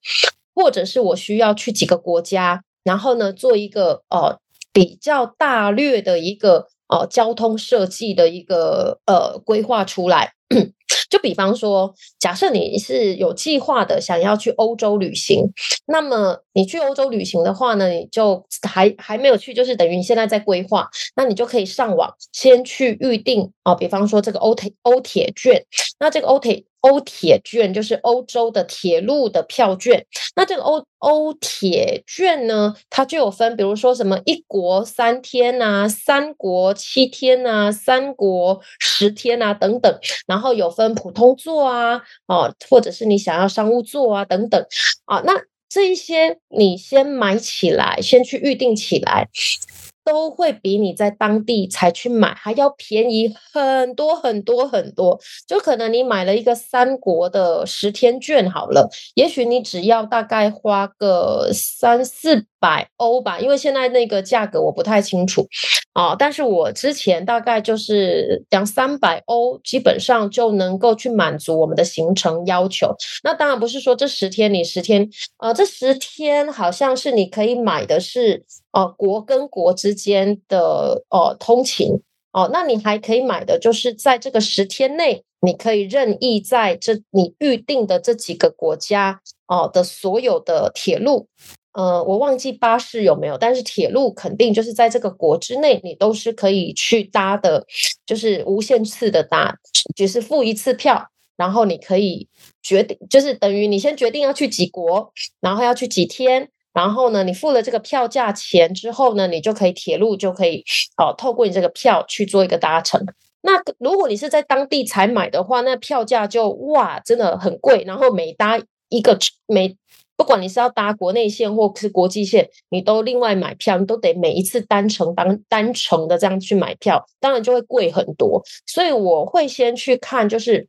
[SPEAKER 2] 或者是我需要去几个国家，然后呢，做一个呃比较大略的一个。哦，交通设计的一个呃规划出来，就比方说，假设你是有计划的想要去欧洲旅行，那么你去欧洲旅行的话呢，你就还还没有去，就是等于你现在在规划，那你就可以上网先去预定啊。比方说这个欧铁欧铁券，那这个欧铁欧铁券，就是欧洲的铁路的票券。那这个欧欧铁券呢，它就有分，比如说什么一国三天啊，三国七天啊，三国十天啊等等。然后有分普通座啊，哦，或者是你想要商务座啊等等啊。那这一些你先买起来，先去预定起来。都会比你在当地才去买还要便宜很多很多很多。就可能你买了一个三国的十天券好了，也许你只要大概花个三四百欧吧，因为现在那个价格我不太清楚啊。但是我之前大概就是两三百欧，基本上就能够去满足我们的行程要求。那当然不是说这十天你十天，呃，这十天好像是你可以买的是。哦，国跟国之间的哦通勤哦，那你还可以买的就是在这个十天内，你可以任意在这你预定的这几个国家哦的所有的铁路，呃，我忘记巴士有没有，但是铁路肯定就是在这个国之内，你都是可以去搭的，就是无限次的搭，只是付一次票，然后你可以决定，就是等于你先决定要去几国，然后要去几天。然后呢，你付了这个票价钱之后呢，你就可以铁路就可以哦，透过你这个票去做一个搭乘。那如果你是在当地才买的话，那票价就哇，真的很贵。然后每搭一个每，不管你是要搭国内线或是国际线，你都另外买票，你都得每一次单程单单程的这样去买票，当然就会贵很多。所以我会先去看，就是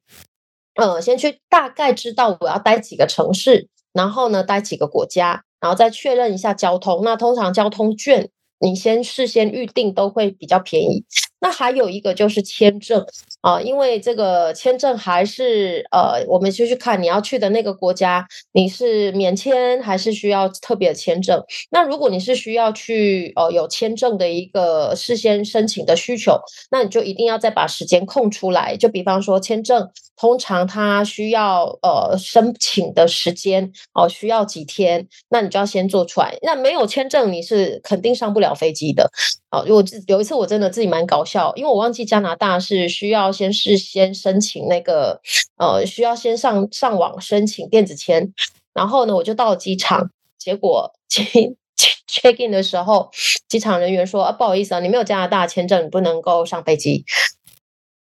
[SPEAKER 2] 呃，先去大概知道我要待几个城市，然后呢，待几个国家。然后再确认一下交通，那通常交通券你先事先预定都会比较便宜。那还有一个就是签证啊，因为这个签证还是呃，我们就去看你要去的那个国家，你是免签还是需要特别的签证？那如果你是需要去呃有签证的一个事先申请的需求，那你就一定要再把时间空出来。就比方说签证，通常它需要呃申请的时间哦，需要几天，那你就要先做出来。那没有签证，你是肯定上不了飞机的。哦，我有一次我真的自己蛮搞笑，因为我忘记加拿大是需要先事先申请那个，呃，需要先上上网申请电子签，然后呢，我就到了机场，结果 check check in 的时候，机场人员说啊，不好意思啊，你没有加拿大签证，你不能够上飞机。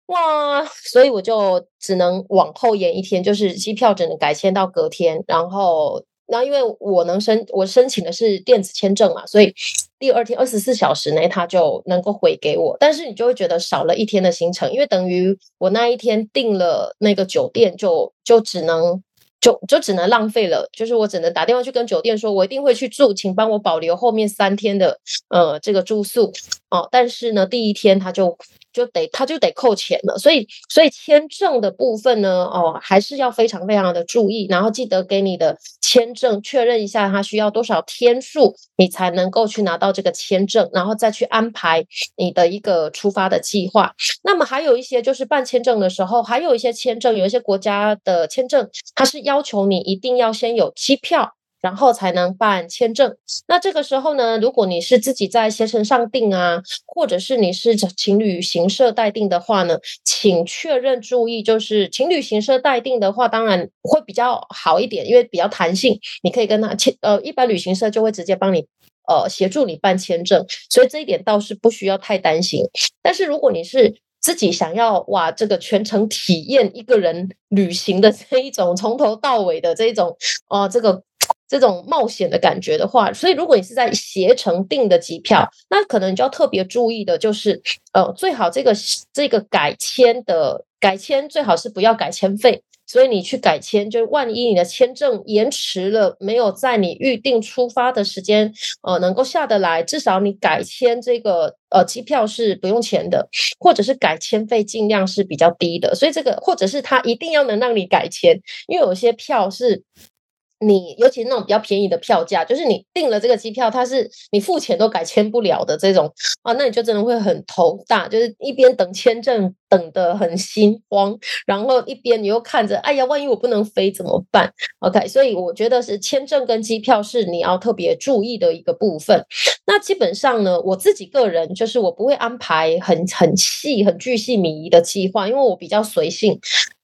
[SPEAKER 2] 哇，所以我就只能往后延一天，就是机票只能改签到隔天，然后。那因为我能申，我申请的是电子签证嘛，所以第二天二十四小时内他就能够回给我。但是你就会觉得少了一天的行程，因为等于我那一天订了那个酒店，就就只能就就只能浪费了。就是我只能打电话去跟酒店说，我一定会去住，请帮我保留后面三天的呃这个住宿哦。但是呢，第一天他就。就得他就得扣钱了，所以所以签证的部分呢，哦，还是要非常非常的注意，然后记得给你的签证确认一下，他需要多少天数，你才能够去拿到这个签证，然后再去安排你的一个出发的计划。那么还有一些就是办签证的时候，还有一些签证，有一些国家的签证，它是要求你一定要先有机票。然后才能办签证。那这个时候呢，如果你是自己在携程上订啊，或者是你是请旅行社代订的话呢，请确认注意，就是请旅行社代订的话，当然会比较好一点，因为比较弹性，你可以跟他签。呃，一般旅行社就会直接帮你呃协助你办签证，所以这一点倒是不需要太担心。但是如果你是自己想要哇，这个全程体验一个人旅行的这一种从头到尾的这一种哦，这个。这种冒险的感觉的话，所以如果你是在携程订的机票，那可能你就要特别注意的就是，呃，最好这个这个改签的改签最好是不要改签费。所以你去改签，就万一你的签证延迟了，没有在你预定出发的时间，呃，能够下得来，至少你改签这个呃机票是不用钱的，或者是改签费尽量是比较低的。所以这个或者是他一定要能让你改签，因为有些票是。你尤其那种比较便宜的票价，就是你订了这个机票，它是你付钱都改签不了的这种啊，那你就真的会很头大，就是一边等签证等的很心慌，然后一边你又看着，哎呀，万一我不能飞怎么办？OK，所以我觉得是签证跟机票是你要特别注意的一个部分。那基本上呢，我自己个人就是我不会安排很很细、很巨细靡遗的计划，因为我比较随性。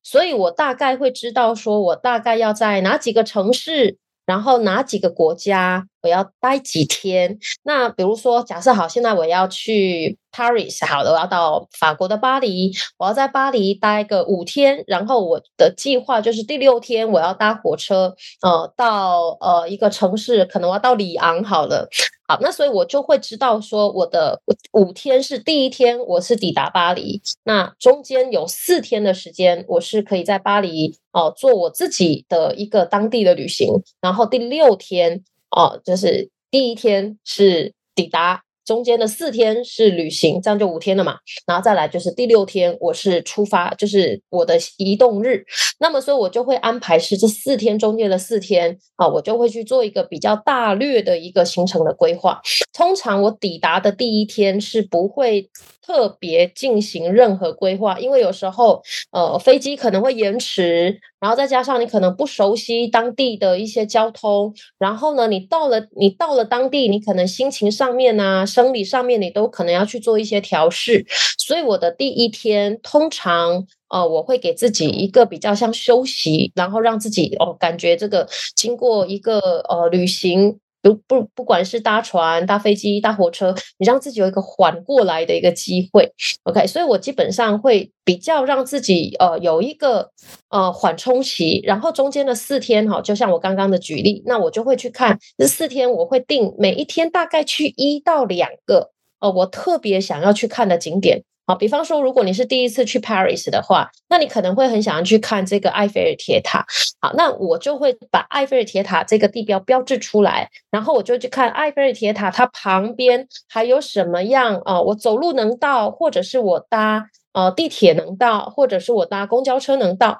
[SPEAKER 2] 所以我大概会知道说，我大概要在哪几个城市。然后哪几个国家我要待几天？那比如说，假设好，现在我要去 Paris，好的，我要到法国的巴黎，我要在巴黎待个五天。然后我的计划就是第六天我要搭火车，呃，到呃一个城市，可能我要到里昂，好了，好，那所以我就会知道说，我的五天是第一天我是抵达巴黎，那中间有四天的时间我是可以在巴黎。哦，做我自己的一个当地的旅行，然后第六天哦，就是第一天是抵达，中间的四天是旅行，这样就五天了嘛。然后再来就是第六天，我是出发，就是我的移动日。那么，所以我就会安排是这四天中间的四天啊，我就会去做一个比较大略的一个行程的规划。通常我抵达的第一天是不会。特别进行任何规划，因为有时候，呃，飞机可能会延迟，然后再加上你可能不熟悉当地的一些交通，然后呢，你到了你到了当地，你可能心情上面啊、生理上面，你都可能要去做一些调试。所以我的第一天，通常，呃，我会给自己一个比较像休息，然后让自己哦，感觉这个经过一个呃旅行。不不，不管是搭船、搭飞机、搭火车，你让自己有一个缓过来的一个机会，OK。所以我基本上会比较让自己呃有一个呃缓冲期，然后中间的四天哈，就像我刚刚的举例，那我就会去看这四天，我会定每一天大概去一到两个呃我特别想要去看的景点。好，比方说，如果你是第一次去 Paris 的话，那你可能会很想要去看这个埃菲尔铁塔。好，那我就会把埃菲尔铁塔这个地标标志出来，然后我就去看埃菲尔铁塔它旁边还有什么样啊？我走路能到，或者是我搭。呃，地铁能到，或者是我搭公交车能到。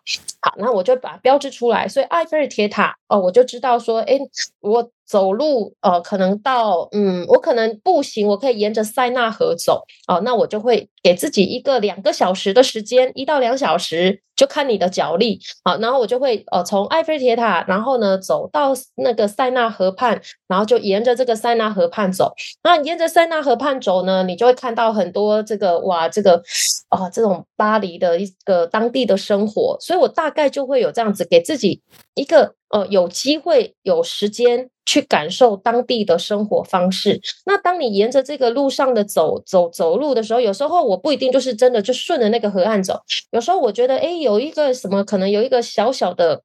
[SPEAKER 2] 好，那我就把标志出来。所以埃菲尔铁塔，哦，我就知道说，哎，我走路，呃，可能到，嗯，我可能步行，我可以沿着塞纳河走。哦，那我就会给自己一个两个小时的时间，一到两小时，就看你的脚力。好，然后我就会，呃，从埃菲尔铁塔，然后呢，走到那个塞纳河畔，然后就沿着这个塞纳河畔走。那沿着塞纳河畔走呢，你就会看到很多这个，哇，这个，哦。这种巴黎的一个当地的生活，所以我大概就会有这样子给自己一个呃有机会有时间去感受当地的生活方式。那当你沿着这个路上的走走走路的时候，有时候我我不一定就是真的就顺着那个河岸走，有时候我觉得哎有一个什么可能有一个小小的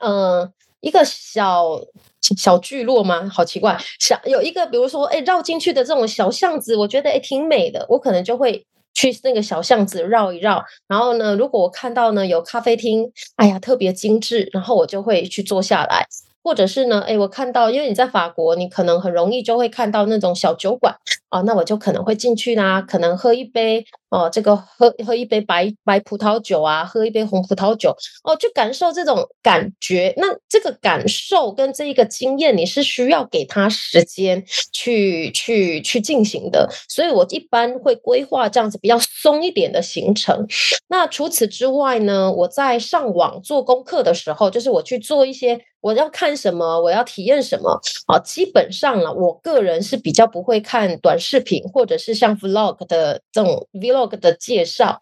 [SPEAKER 2] 嗯一个小小聚落吗？好奇怪，小有一个比如说哎绕进去的这种小巷子，我觉得哎挺美的，我可能就会。去那个小巷子绕一绕，然后呢，如果我看到呢有咖啡厅，哎呀特别精致，然后我就会去坐下来，或者是呢，哎我看到，因为你在法国，你可能很容易就会看到那种小酒馆啊，那我就可能会进去啦，可能喝一杯。哦，这个喝喝一杯白白葡萄酒啊，喝一杯红葡萄酒哦，就感受这种感觉。那这个感受跟这一个经验，你是需要给他时间去去去进行的。所以我一般会规划这样子比较松一点的行程。那除此之外呢，我在上网做功课的时候，就是我去做一些我要看什么，我要体验什么啊。基本上呢，我个人是比较不会看短视频，或者是像 vlog 的这种 vlog。的介绍，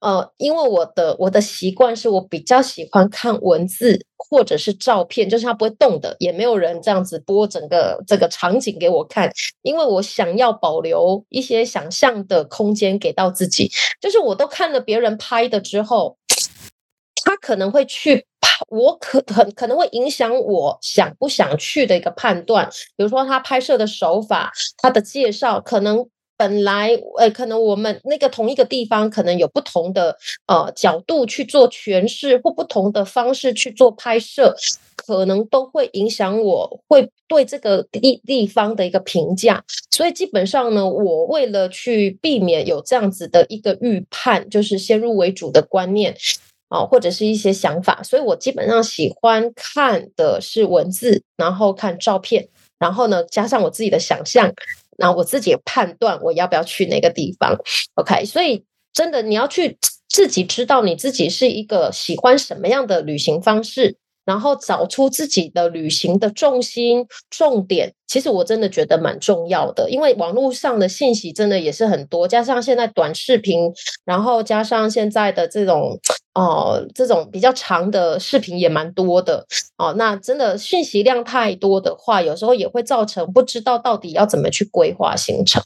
[SPEAKER 2] 呃，因为我的我的习惯是我比较喜欢看文字或者是照片，就是它不会动的，也没有人这样子播整个这个场景给我看，因为我想要保留一些想象的空间给到自己。就是我都看了别人拍的之后，他可能会去我可很可能会影响我想不想去的一个判断。比如说他拍摄的手法，他的介绍可能。本来，呃，可能我们那个同一个地方，可能有不同的呃角度去做诠释，或不同的方式去做拍摄，可能都会影响我会对这个地地方的一个评价。所以基本上呢，我为了去避免有这样子的一个预判，就是先入为主的观念啊，或者是一些想法，所以我基本上喜欢看的是文字，然后看照片，然后呢加上我自己的想象。那我自己判断我要不要去哪个地方，OK？所以真的你要去自己知道你自己是一个喜欢什么样的旅行方式，然后找出自己的旅行的重心重点。其实我真的觉得蛮重要的，因为网络上的信息真的也是很多，加上现在短视频，然后加上现在的这种哦，这种比较长的视频也蛮多的哦。那真的信息量太多的话，有时候也会造成不知道到底要怎么去规划行程。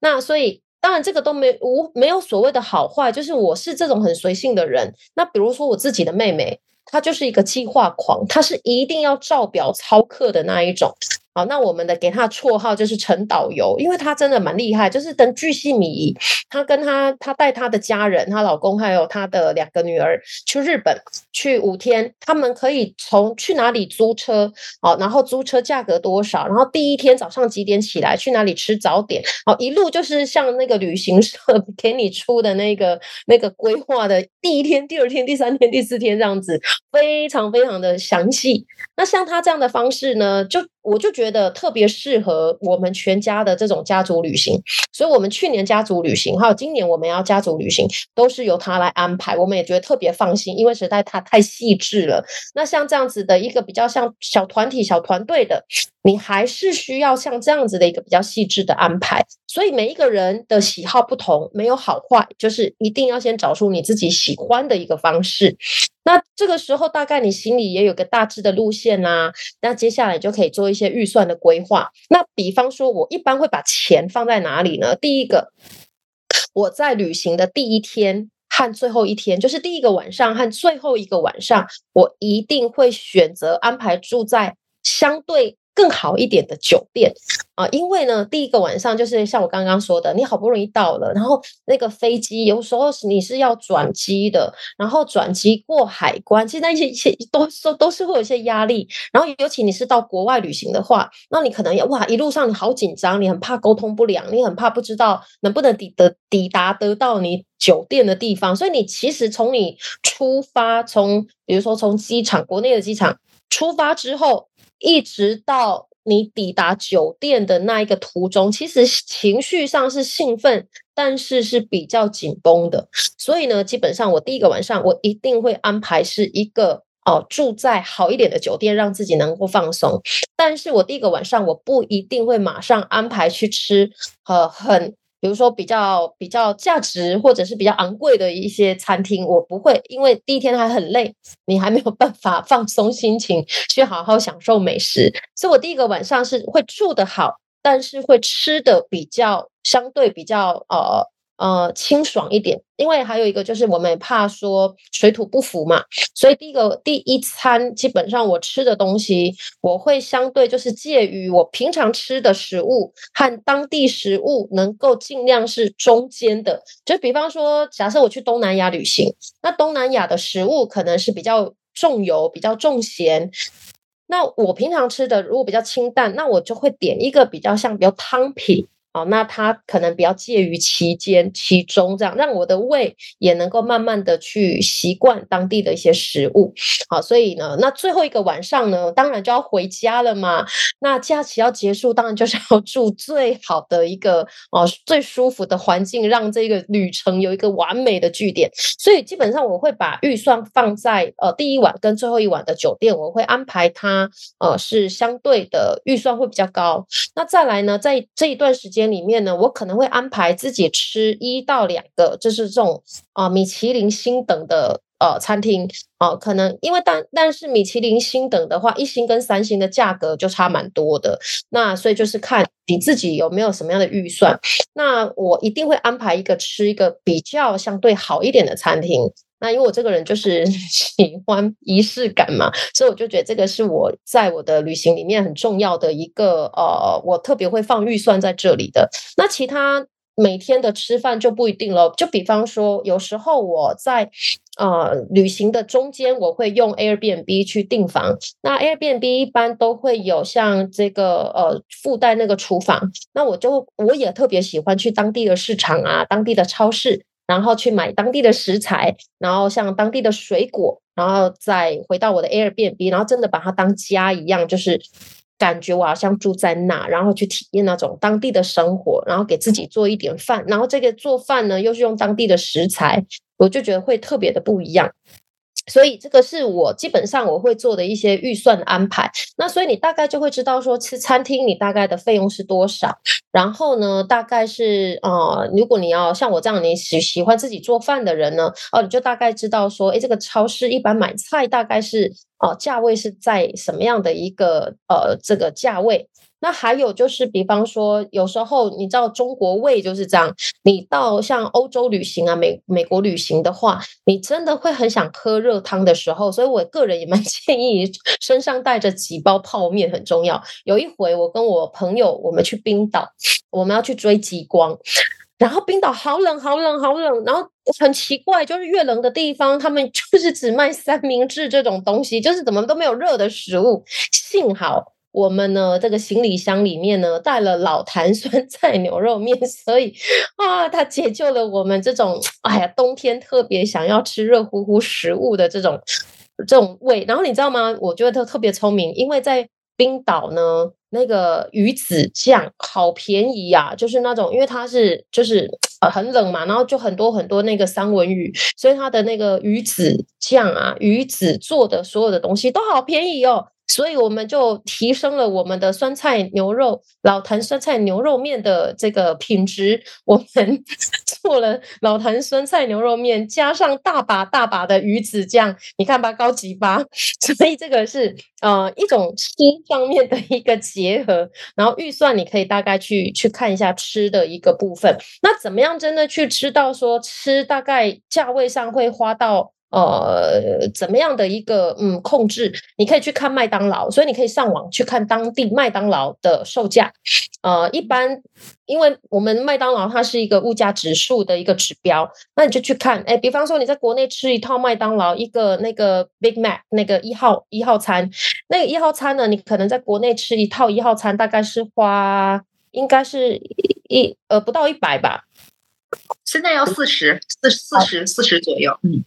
[SPEAKER 2] 那所以。当然，这个都没无没有所谓的好坏，就是我是这种很随性的人。那比如说我自己的妹妹，他就是一个计划狂，他是一定要照表操课的那一种。好，那我们的给他的绰号就是陈导游，因为他真的蛮厉害，就是等巨细靡遗。他跟他他带他的家人，她老公还有他的两个女儿去日本去五天，他们可以从去哪里租车，好，然后租车价格多少，然后第一天早上几点起来去哪里吃早点，好，一路就是像那个旅行社 给你出的那个那个规划的第一天、第二天、第三天、第四天这样子，非常非常的详细。那像他这样的方式呢，就。我就觉得特别适合我们全家的这种家族旅行，所以我们去年家族旅行，还有今年我们要家族旅行，都是由他来安排。我们也觉得特别放心，因为实在他太细致了。那像这样子的一个比较像小团体、小团队的，你还是需要像这样子的一个比较细致的安排。所以每一个人的喜好不同，没有好坏，就是一定要先找出你自己喜欢的一个方式。那这个时候，大概你心里也有个大致的路线啦。那接下来就可以做一些预算的规划。那比方说，我一般会把钱放在哪里呢？第一个，我在旅行的第一天和最后一天，就是第一个晚上和最后一个晚上，我一定会选择安排住在相对。更好一点的酒店啊，因为呢，第一个晚上就是像我刚刚说的，你好不容易到了，然后那个飞机有时候你是要转机的，然后转机过海关，其实那些一些都都都是会有一些压力。然后尤其你是到国外旅行的话，那你可能哇，一路上你好紧张，你很怕沟通不良，你很怕不知道能不能抵得抵达得到你酒店的地方。所以你其实从你出发，从比如说从机场国内的机场出发之后。一直到你抵达酒店的那一个途中，其实情绪上是兴奋，但是是比较紧绷的。所以呢，基本上我第一个晚上我一定会安排是一个哦住在好一点的酒店，让自己能够放松。但是我第一个晚上我不一定会马上安排去吃呃很。比如说比较比较价值或者是比较昂贵的一些餐厅，我不会，因为第一天还很累，你还没有办法 放松心情去好好享受美食，所以我第一个晚上是会住得好，但是会吃的比较相对比较呃。呃，清爽一点，因为还有一个就是我们怕说水土不服嘛，所以第一个第一餐基本上我吃的东西，我会相对就是介于我平常吃的食物和当地食物能够尽量是中间的。就比方说，假设我去东南亚旅行，那东南亚的食物可能是比较重油、比较重咸，那我平常吃的如果比较清淡，那我就会点一个比较像比较汤品。哦，那它可能比较介于其间、其中这样，让我的胃也能够慢慢的去习惯当地的一些食物。好，所以呢，那最后一个晚上呢，当然就要回家了嘛。那假期要结束，当然就是要住最好的一个哦，最舒服的环境，让这个旅程有一个完美的据点。所以基本上我会把预算放在呃第一晚跟最后一晚的酒店，我会安排它呃是相对的预算会比较高。那再来呢，在这一段时间。里面呢，我可能会安排自己吃一到两个，就是这种啊米其林星等的呃餐厅哦，可能因为但但是米其林星等的话，一星跟三星的价格就差蛮多的，那所以就是看你自己有没有什么样的预算，那我一定会安排一个吃一个比较相对好一点的餐厅。那因为我这个人就是 喜欢仪式感嘛，所以我就觉得这个是我在我的旅行里面很重要的一个呃，我特别会放预算在这里的。那其他每天的吃饭就不一定了，就比方说有时候我在呃旅行的中间，我会用 Airbnb 去订房。那 Airbnb 一般都会有像这个呃附带那个厨房，那我就我也特别喜欢去当地的市场啊，当地的超市。然后去买当地的食材，然后像当地的水果，然后再回到我的 Airbnb，然后真的把它当家一样，就是感觉我好像住在那，然后去体验那种当地的生活，然后给自己做一点饭，然后这个做饭呢又是用当地的食材，我就觉得会特别的不一样。所以这个是我基本上我会做的一些预算安排。那所以你大概就会知道说吃餐厅你大概的费用是多少。然后呢，大概是呃，如果你要像我这样你喜喜欢自己做饭的人呢，哦，你就大概知道说，哎，这个超市一般买菜大概是哦价位是在什么样的一个呃这个价位。那还有就是，比方说，有时候你知道中国胃就是这样。你到像欧洲旅行啊、美美国旅行的话，你真的会很想喝热汤的时候，所以我个人也蛮 建议身上带着几包泡面很重要。有一回我跟我朋友我们去冰岛，我们要去追极光，然后冰岛好冷好冷好冷，然后很奇怪，就是越冷的地方，他们 就是只卖三明治这种东西，就是怎么都没有热的食物。幸好。我们呢，这个行李箱里面呢带了老坛酸菜牛肉面，所以啊，它解救了我们这种哎呀冬天特别想要吃热乎乎食物的这种这种胃。然后你知道吗？我觉得它特别聪明，因为在冰岛呢，那个鱼子酱好便宜呀，就是那种因为它是就是很冷嘛，然后就很多很多那个三文鱼，所以它的那个鱼子酱啊，鱼子做的所有的东西都好便宜哦。所以我们就提升了我们的酸菜牛肉老坛酸菜牛肉面的这个品质。我们 做了老坛酸菜牛肉面，加上大把大把的鱼子酱，你看吧，高级吧？所以这个是呃一种吃上面的一个结合。然后预算你可以大概去去看一下吃的一个部分。那怎么样真的去吃到说吃大概价位上会花到？呃，怎么样的一个嗯控制？你可以去看麦当劳，所以你可以上网去看当地麦当劳的售价。呃，一般因为我们麦当劳它是一个物价指数的一个指标，那你就去看，哎，比方说你在国内吃一套麦当劳一个那个 Big Mac 那个一号一号餐，那个一号餐呢，你可能在国内吃一套一号餐大概是花应该是一呃不到一百吧。
[SPEAKER 1] 现在要四十四四十四十左右，嗯，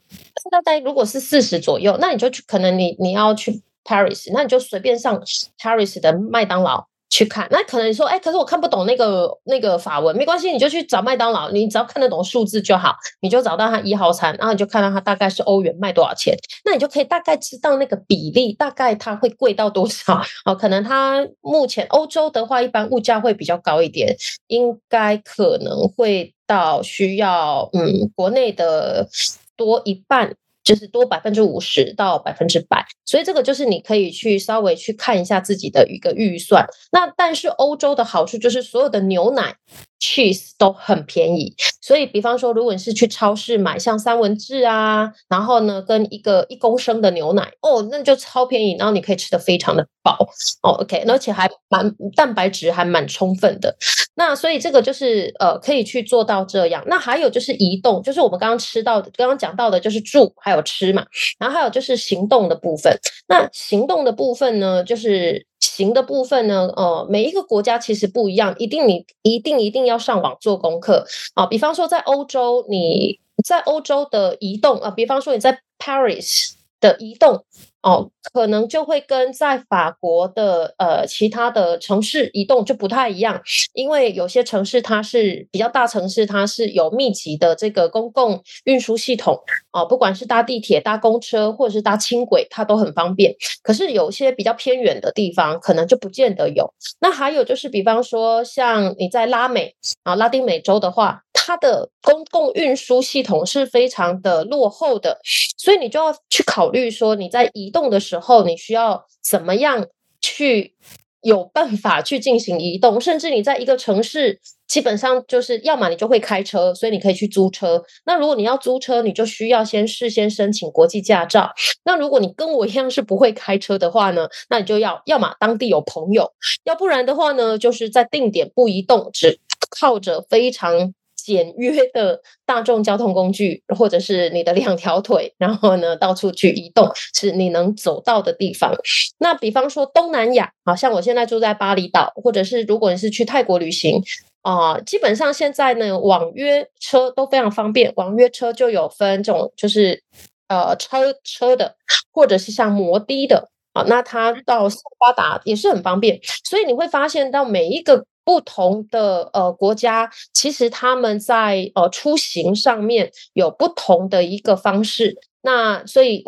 [SPEAKER 2] 大概如果是四十左右，那你就去，可能你你要去 Paris，那你就随便上 Paris 的麦当劳。去看，那可能你说，哎，可是我看不懂那个那个法文，没关系，你就去找麦当劳，你只要看得懂数字就好，你就找到它一号餐，然后你就看到它大概是欧元卖多少钱，那你就可以大概知道那个比例，大概它会贵到多少 哦。可能它目前欧洲的话，一般物价会比较高一点，应该可能会到需要嗯国内的多一半。就是多百分之五十到百分之百，所以这个就是你可以去稍微去看一下自己的一个预算。那但是欧洲的好处就是所有的牛奶。Cheese 都很便宜，所以比方说，如果你是去超市买像三文治啊，然后呢，跟一个一公升的牛奶，哦，那就超便宜，然后你可以吃的非常的饱，哦，OK，而且还蛮蛋白质还蛮充分的。那所以这个就是呃，可以去做到这样。那还有就是移动，就是我们刚刚吃到的，刚刚讲到的就是住还有吃嘛，然后还有就是行动的部分。那行动的部分呢，就是。行的部分呢，呃，每一个国家其实不一样，一定你一定一定要上网做功课啊。比方说在欧洲，你在欧洲的移动啊，比方说你在 Paris 的移动。哦，可能就会跟在法国的呃其他的城市移动就不太一样，因为有些城市它是比较大城市，它是有密集的这个公共运输系统哦，不管是搭地铁、搭公车或者是搭轻轨，它都很方便。可是有些比较偏远的地方，可能就不见得有。那还有就是，比方说像你在拉美啊、拉丁美洲的话，它的公共运输系统是非常的落后的，所以你就要去考虑说你在移动的时候，你需要怎么样去有办法去进行移动？甚至你在一个城市，基本上就是要么你就会开车，所以你可以去租车。那如果你要租车，你就需要先事先申请国际驾照。那如果你跟我一样是不会开车的话呢，那你就要要么当地有朋友，要不然的话呢，就是在定点不移动，只靠着非常。简约的大众交通工具，或者是你的两条腿，然后呢到处去移动，是你能走到的地方。那比方说东南亚，好像我现在住在巴厘岛，或者是如果你是去泰国旅行啊，基本上现在呢网约车都非常方便。网约车就有分这种，就是呃车车的，或者是像摩的的啊，那它到斯巴达也是很方便。所以你会发现到每一个。不同的呃国家，其实他们在呃出行上面有不同的一个方式。那所以，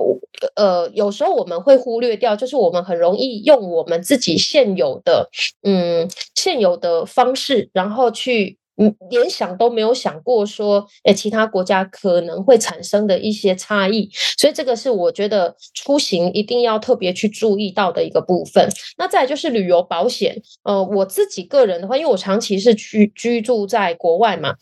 [SPEAKER 2] 呃，有时候我们会忽略掉，就是我们很容易用我们自己现有的，嗯，现有的方式，然后去。嗯，连想都没有想过说，诶，其他国家可能会产生的一些差异，所以这个是我觉得出行一定要特别去注意到的一个部分。那再就是旅游保险，呃，我自己个人的话，因为我长期是居居住在国外嘛。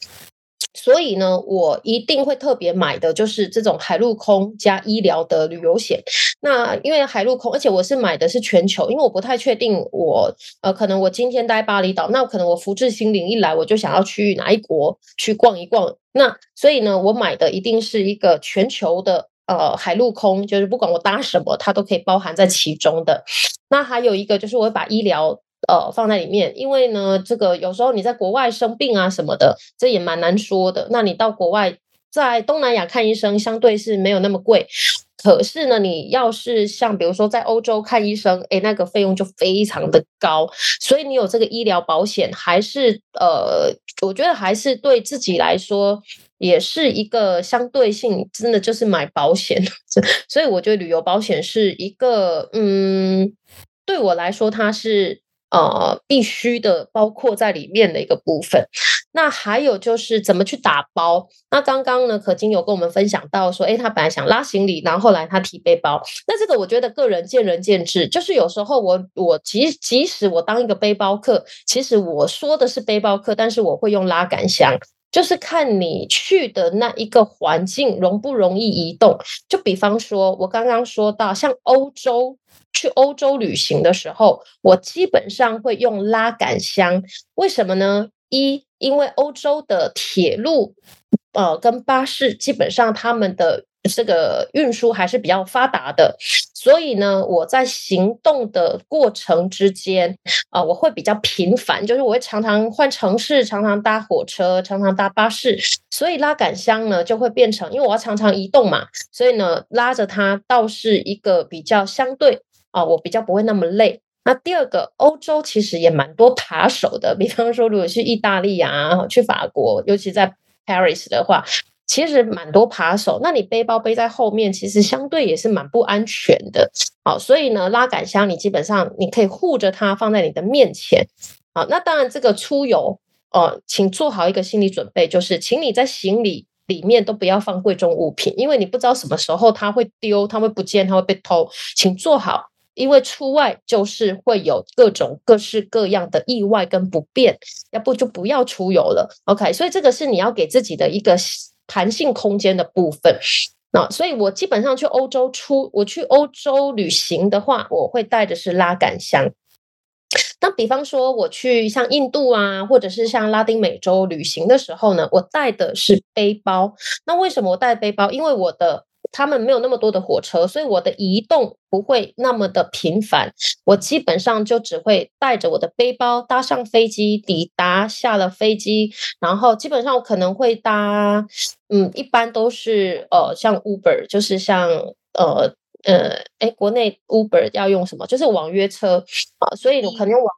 [SPEAKER 2] 所以呢，我一定会特别买的就是这种海陆空加医疗的旅游险。那因为海陆空，而且我是买的是全球，因为我不太确定我呃，可能我今天待巴厘岛，那可能我福至心灵一来，我就想要去哪一国去逛一逛。那所以呢，我买的一定是一个全球的呃海陆空，就是不管我搭什么，它都可以包含在其中的。那还有一个就是我会把医疗。呃，放在里面，因为呢，这个有时候你在国外生病啊什么的，这也蛮难说的。那你到国外，在东南亚看医生，相对是没有那么贵。可是呢，你要是像比如说在欧洲看医生，诶，那个费用就非常的高。所以你有这个医疗保险，还是呃，我觉得还是对自己来说，也是一个相对性，真的就是买保险。所以我觉得旅游保险是一个，嗯，对我来说，它是。呃，必须的，包括在里面的一个部分。那还有就是怎么去打包。那刚刚呢，可金有跟我们分享到说，诶，他本来想拉行李，然后后来他提背包。那这个我觉得个人见仁见智。就是有时候我我即即使我当一个背包客，其实我说的是背包客，但是我会用拉杆箱，就是看你去的那一个环境容不容易移动。就比方说，我刚刚说到像欧洲。去欧洲旅行的时候，我基本上会用拉杆箱。为什么呢？一，因为欧洲的铁路，呃，跟巴士基本上他们的这个运输还是比较发达的，所以呢，我在行动的过程之间，啊，我会比较频繁，就是我会常常换城市，常常搭火车，常常搭巴士，所以拉杆箱呢就会变成，因为我要常常移动嘛，所以呢，拉着它倒是一个比较相对。啊，我比较不会那么累。那第二个，欧洲其实也蛮多扒手的，比方说，如果去意大利啊，去法国，尤其在 Paris 的话，其实蛮多扒手。那你背包背在后面，其实相对也是蛮不安全的。好，所以呢，拉杆箱你基本上你可以护着它放在你的面前。好，那当然这个出游哦，请做好一个心理准备，就是请你在行李。里面都不要放贵重物品，因为你不知道什么时候它会丢，它会不见，它会被偷，请做好。因为出外就是会有各种各式各样的意外跟不便，要不就不要出游了。OK，所以这个是你要给自己的一个弹性空间的部分。那所以我基本上去欧洲出，我去欧洲旅行的话，我会带的是拉杆箱。那比方说我去像印度啊，或者是像拉丁美洲旅行的时候呢，我带的是背包。那为什么我带背包？因为我的。他们没有那么多的火车，所以我的移动不会那么的频繁。我基本上就只会带着我的背包搭上飞机，抵达下了飞机，然后基本上我可能会搭，嗯，一般都是呃像 Uber，就是像呃呃，哎，国内 Uber 要用什么？就是网约车啊，所以我可能网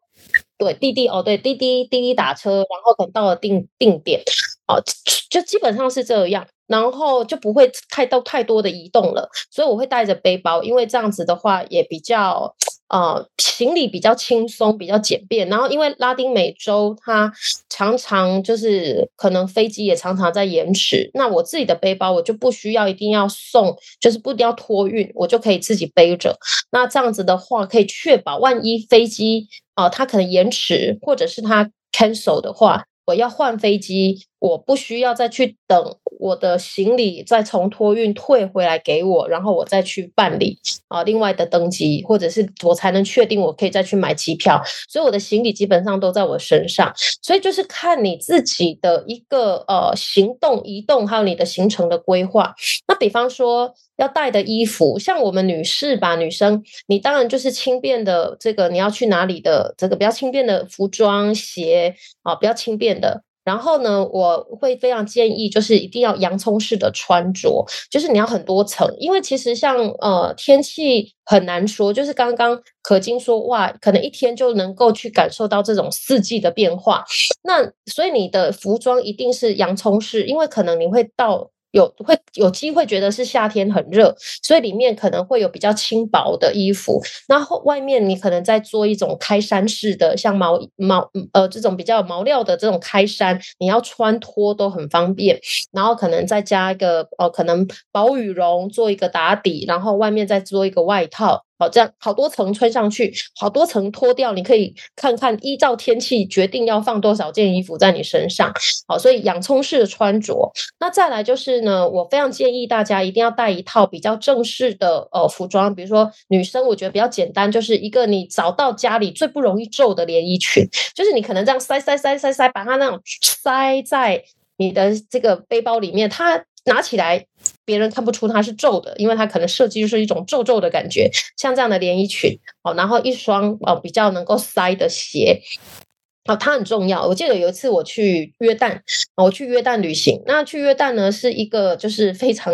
[SPEAKER 2] 对滴滴哦，对滴滴滴滴打车，然后等到了定定点，哦，就基本上是这样。然后就不会太到太多的移动了，所以我会带着背包，因为这样子的话也比较呃行李比较轻松，比较简便。然后因为拉丁美洲它常常就是可能飞机也常常在延迟，那我自己的背包我就不需要一定要送，就是不一定要托运，我就可以自己背着。那这样子的话可以确保万一飞机啊它可能延迟或者是它 cancel 的话。我要换飞机，我不需要再去等我的行李再从托运退回来给我，然后我再去办理啊另外的登机，或者是我才能确定我可以再去买机票。所以我的行李基本上都在我身上，所以就是看你自己的一个呃行动移动，还有你的行程的规划。那比方说。要带的衣服，像我们女士吧，女生，你当然就是轻便的。这个你要去哪里的？这个比较轻便的服装、鞋啊，比较轻便的。然后呢，我会非常建议，就是一定要洋葱式的穿着，就是你要很多层，因为其实像呃天气很难说，就是刚刚可金说哇，可能一天就能够去感受到这种四季的变化。那所以你的服装一定是洋葱式，因为可能你会到。有会有机会觉得是夏天很热，所以里面可能会有比较轻薄的衣服。然后外面你可能在做一种开衫式的，像毛毛呃这种比较毛料的这种开衫，你要穿脱都很方便。然后可能再加一个哦，可能薄羽绒做一个打底，然后外面再做一个外套。好，这样好多层穿上去，好多层脱掉，你可以看看依照天气决定要放多少件衣服在你身上。好，所以洋葱式的穿着。那再来就是呢，我非常建议大家一定要带一套比较正式的呃服装，比如说女生，我觉得比较简单，就是一个你找到家里最不容易皱的连衣裙，就是你可能这样塞塞塞塞塞，把它那种塞在你的这个背包里面，它。拿起来，别人看不出它是皱的，因为它可能设计就是一种皱皱的感觉，像这样的连衣裙哦，然后一双哦比较能够塞的鞋，哦，它很重要。我记得有一次我去约旦，我去约旦旅行，那去约旦呢是一个就是非常，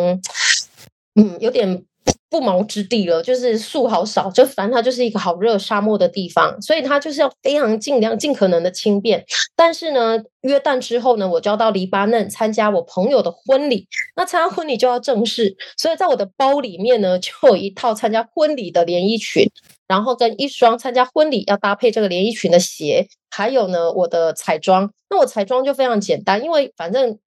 [SPEAKER 2] 嗯，有点。不毛之地了，就是树好少，就反正它就是一个好热沙漠的地方，所以它就是要非常尽量尽可能的轻便。但是呢，约旦之后呢，我就要到黎巴嫩参加我朋友的婚礼，那参加婚礼就要正式，所以在我的包里面呢，就有一套参加婚礼的连衣裙，然后跟一双参加婚礼要搭配这个连衣裙的鞋，还有呢我的彩妆。那我彩妆就非常简单，因为反正。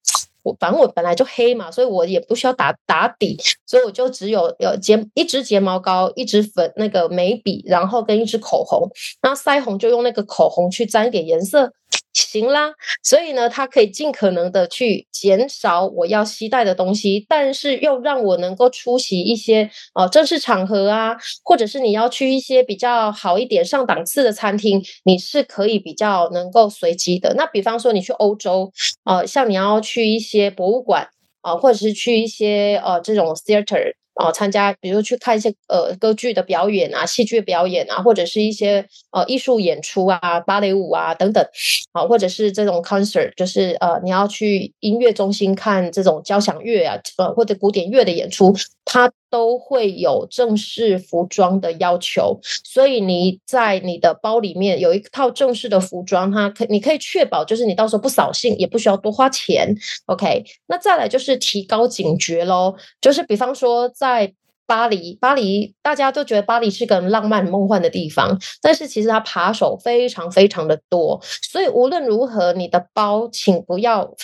[SPEAKER 2] 我反正我本来就黑嘛，所以我也不需要打打底，所以我就只有有睫一支睫毛膏，一支粉那个眉笔，然后跟一支口红，然后腮红就用那个口红去沾一点颜色。行啦，所以呢，它可以尽可能的去减少我要携带的东西，但是又让我能够出席一些呃正式场合啊，或者是你要去一些比较好一点、上档次的餐厅，你是可以比较能够随机的。那比方说你去欧洲，呃，像你要去一些博物馆啊，或者是去一些呃这种 theater。哦，参加比如去看一些呃歌剧的表演啊，戏剧表演啊，或者是一些呃艺术演出啊，芭蕾舞啊等等，啊，或者是这种 concert，就是呃你要去音乐中心看这种交响乐啊，呃或者古典乐的演出，它都会有正式服装的要求，所以你在你的包里面有一套正式的服装，它可你可以确保就是你到时候不扫兴，也不需要多花钱。OK，那再来就是提高警觉喽，就是比方说。在巴黎，巴黎大家都觉得巴黎是个浪漫梦幻的地方，但是其实它扒手非常非常的多，所以无论如何，你的包请不要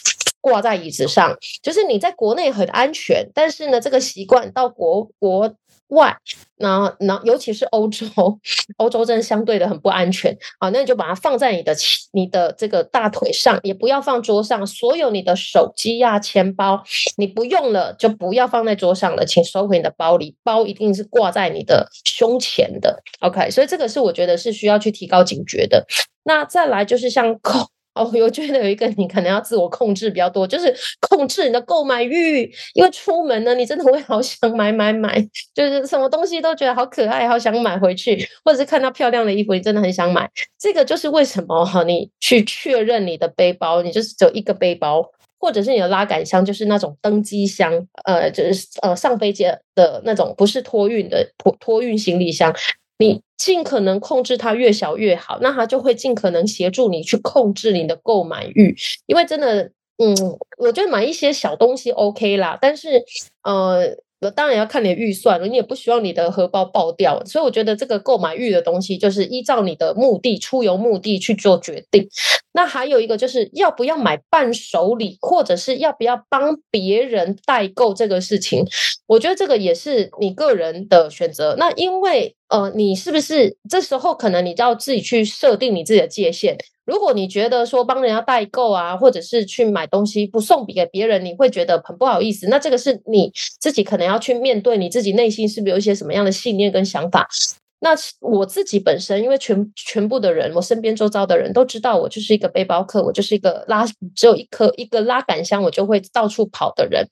[SPEAKER 2] 挂在椅子上。就是你在国内很安全，但是呢，这个习惯到国国。外，那那尤其是欧洲，欧洲真的相对的很不安全啊。那你就把它放在你的你的这个大腿上，也不要放桌上。所有你的手机呀、钱包，你不用了就不要放在桌上了，请收回你的包里。包一定是挂在你的胸前的。OK，所以这个是我觉得是需要去提高警觉的。那再来就是像口。哦，我觉得有一个你可能要自我控制比较多，就是控制你的购买欲，因为出门呢，你真的会好想买买买，就是什么东西都觉得好可爱，好想买回去，或者是看到漂亮的衣服，你真的很想买。这个就是为什么哈，你去确认你的背包，你就是只有一个背包，或者是你的拉杆箱，就是那种登机箱，呃，就是呃上飞机的那种，不是托运的托托运行李箱。你尽可能控制它越小越好，那它就会尽可能协助你去控制你的购买欲，因为真的，嗯，我觉得买一些小东西 OK 啦，但是，呃。当然要看你的预算了，你也不希望你的荷包爆掉，所以我觉得这个购买欲的东西就是依照你的目的、出游目的去做决定。那还有一个就是要不要买伴手礼，或者是要不要帮别人代购这个事情，我觉得这个也是你个人的选择。那因为呃，你是不是这时候可能你就要自己去设定你自己的界限？如果你觉得说帮人家代购啊，或者是去买东西不送给别人，你会觉得很不好意思，那这个是你自己可能要去面对你自己内心是不是有一些什么样的信念跟想法。那我自己本身，因为全全部的人，我身边周遭的人都知道我就是一个背包客，我就是一个拉只有一颗一个拉杆箱，我就会到处跑的人，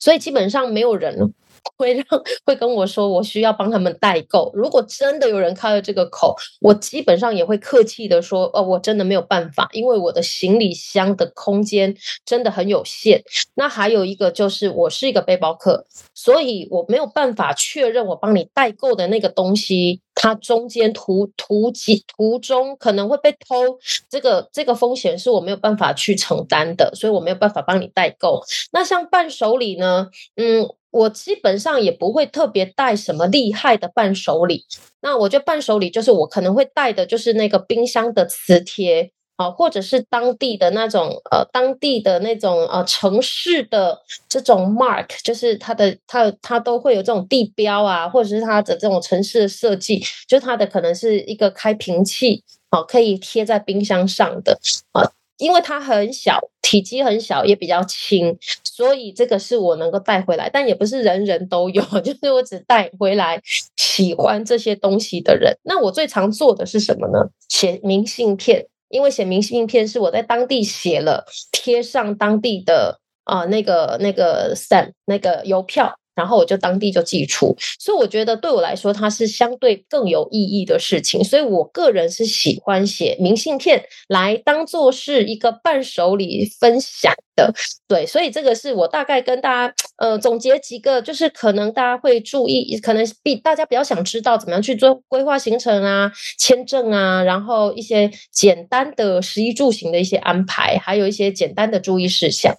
[SPEAKER 2] 所以基本上没有人 会让会跟我说，我需要帮他们代购。如果真的有人开了这个口，我基本上也会客气的说，哦，我真的没有办法，因为我的行李箱的空间真的很有限。那还有一个就是，我是一个背包客，所以我没有办法确认我帮你代购的那个东西，它中间途途几途中可能会被偷，这个这个风险是我没有办法去承担的，所以我没有办法帮你代购。那像伴手礼呢，嗯。我基本上也不会特别带什么厉害的伴手礼，那我觉得伴手礼就是我可能会带的，就是那个冰箱的磁贴啊，或者是当地的那种呃，当地的那种呃城市的这种 mark，就是它的它它都会有这种地标啊，或者是它的这种城市的设计，就是它的可能是一个开瓶器，哦，可以贴在冰箱上的啊。因为它很小，体积很小，也比较轻，所以这个是我能够带回来，但也不是人人都有，就是我只带回来喜欢这些东西的人。那我最常做的是什么呢？写明信片，因为写明信片是我在当地写了，贴上当地的啊那个那个 stamp 那个邮票。然后我就当地就寄出，所以我觉得对我来说，它是相对更有意义的事情。所以我个人是喜欢写明信片来当做是一个伴手礼分享的。对，所以这个是我大概跟大家呃总结几个，就是可能大家会注意，可能比大家比较想知道怎么样去做规划行程啊、签证啊，然后一些简单的食衣住行的一些安排，还有一些简单的注意事项。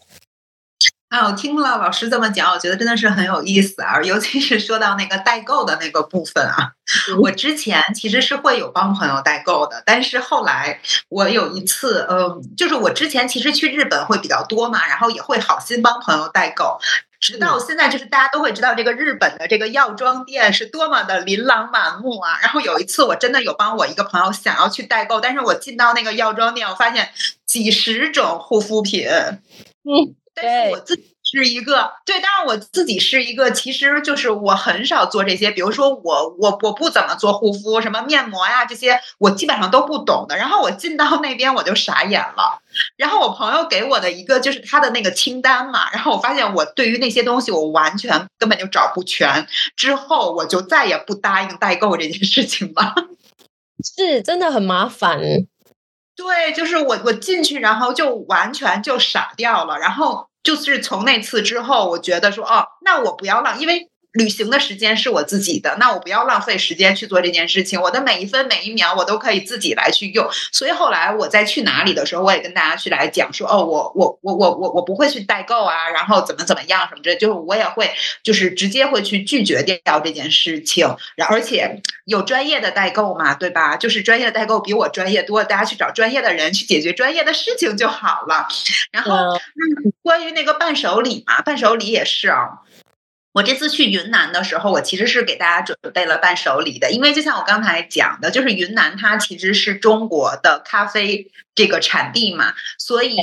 [SPEAKER 1] 啊，我听了老师这么讲，我觉得真的是很有意思啊！尤其是说到那个代购的那个部分啊，我之前其实是会有帮朋友代购的，但是后来我有一次，嗯，就是我之前其实去日本会比较多嘛，然后也会好心帮朋友代购，直到现在就是大家都会知道这个日本的这个药妆店是多么的琳琅满目啊。然后有一次我真的有帮我一个朋友想要去代购，但是我进到那个药妆店，我发现几十种护肤品，嗯。但是我自己是一个对，当然我自己是一个，其实就是我很少做这些，比如说我我我不怎么做护肤，什么面膜呀这些，我基本上都不懂的。然后我进到那边我就傻眼了，然后我朋友给我的一个就是他的那个清单嘛，然后我发现我对于那些东西我完全根本就找不全，之后我就再也不答应代购这件事情了，
[SPEAKER 2] 是真的很麻烦。
[SPEAKER 1] 对，就是我我进去，然后就完全就傻掉了，然后就是从那次之后，我觉得说，哦，那我不要浪，因为。旅行的时间是我自己的，那我不要浪费时间去做这件事情。我的每一分每一秒，我都可以自己来去用。所以后来我在去哪里的时候，我也跟大家去来讲说，哦，我我我我我我不会去代购啊，然后怎么怎么样什么的，就是我也会就是直接会去拒绝掉这件事情。然而且有专业的代购嘛，对吧？就是专业的代购比我专业多，大家去找专业的人去解决专业的事情就好了。然后关于那个伴手礼嘛，伴手礼也是啊。我这次去云南的时候，我其实是给大家准备了伴手礼的，因为就像我刚才讲的，就是云南它其实是中国的咖啡这个产地嘛，所以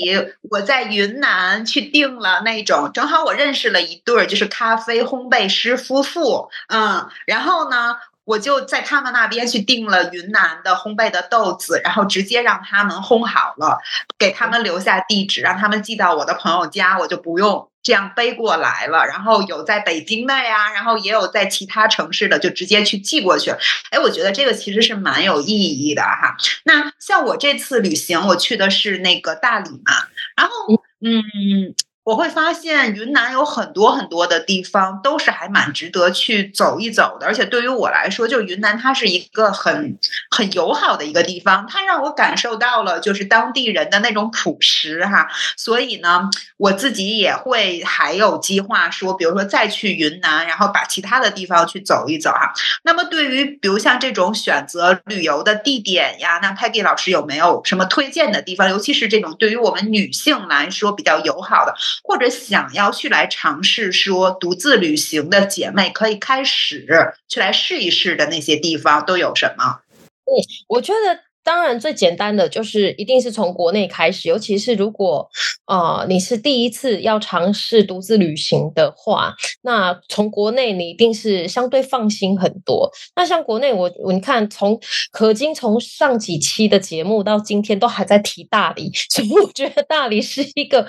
[SPEAKER 1] 我在云南去订了那种，正好我认识了一对儿就是咖啡烘焙师夫妇，嗯，然后呢，我就在他们那边去订了云南的烘焙的豆子，然后直接让他们烘好了，给他们留下地址，让他们寄到我的朋友家，我就不用。这样背过来了，然后有在北京的呀，然后也有在其他城市的，就直接去寄过去。哎，我觉得这个其实是蛮有意义的哈。那像我这次旅行，我去的是那个大理嘛，然后嗯。我会发现云南有很多很多的地方都是还蛮值得去走一走的，而且对于我来说，就云南它是一个很很友好的一个地方，它让我感受到了就是当地人的那种朴实哈。所以呢，我自己也会还有计划说，比如说再去云南，然后把其他的地方去走一走哈。那么对于比如像这种选择旅游的地点呀，那 Peggy 老师有没有什么推荐的地方？尤其是这种对于我们女性来说比较友好的。或者想要去来尝试说独自旅行的姐妹，可以开始去来试一试的那些地方都有什么？
[SPEAKER 2] 嗯，我觉得当然最简单的就是一定是从国内开始，尤其是如果呃，你是第一次要尝试独自旅行的话，那从国内你一定是相对放心很多。那像国内，我我你看，从可金从上几期的节目到今天都还在提大理，所以我觉得大理是一个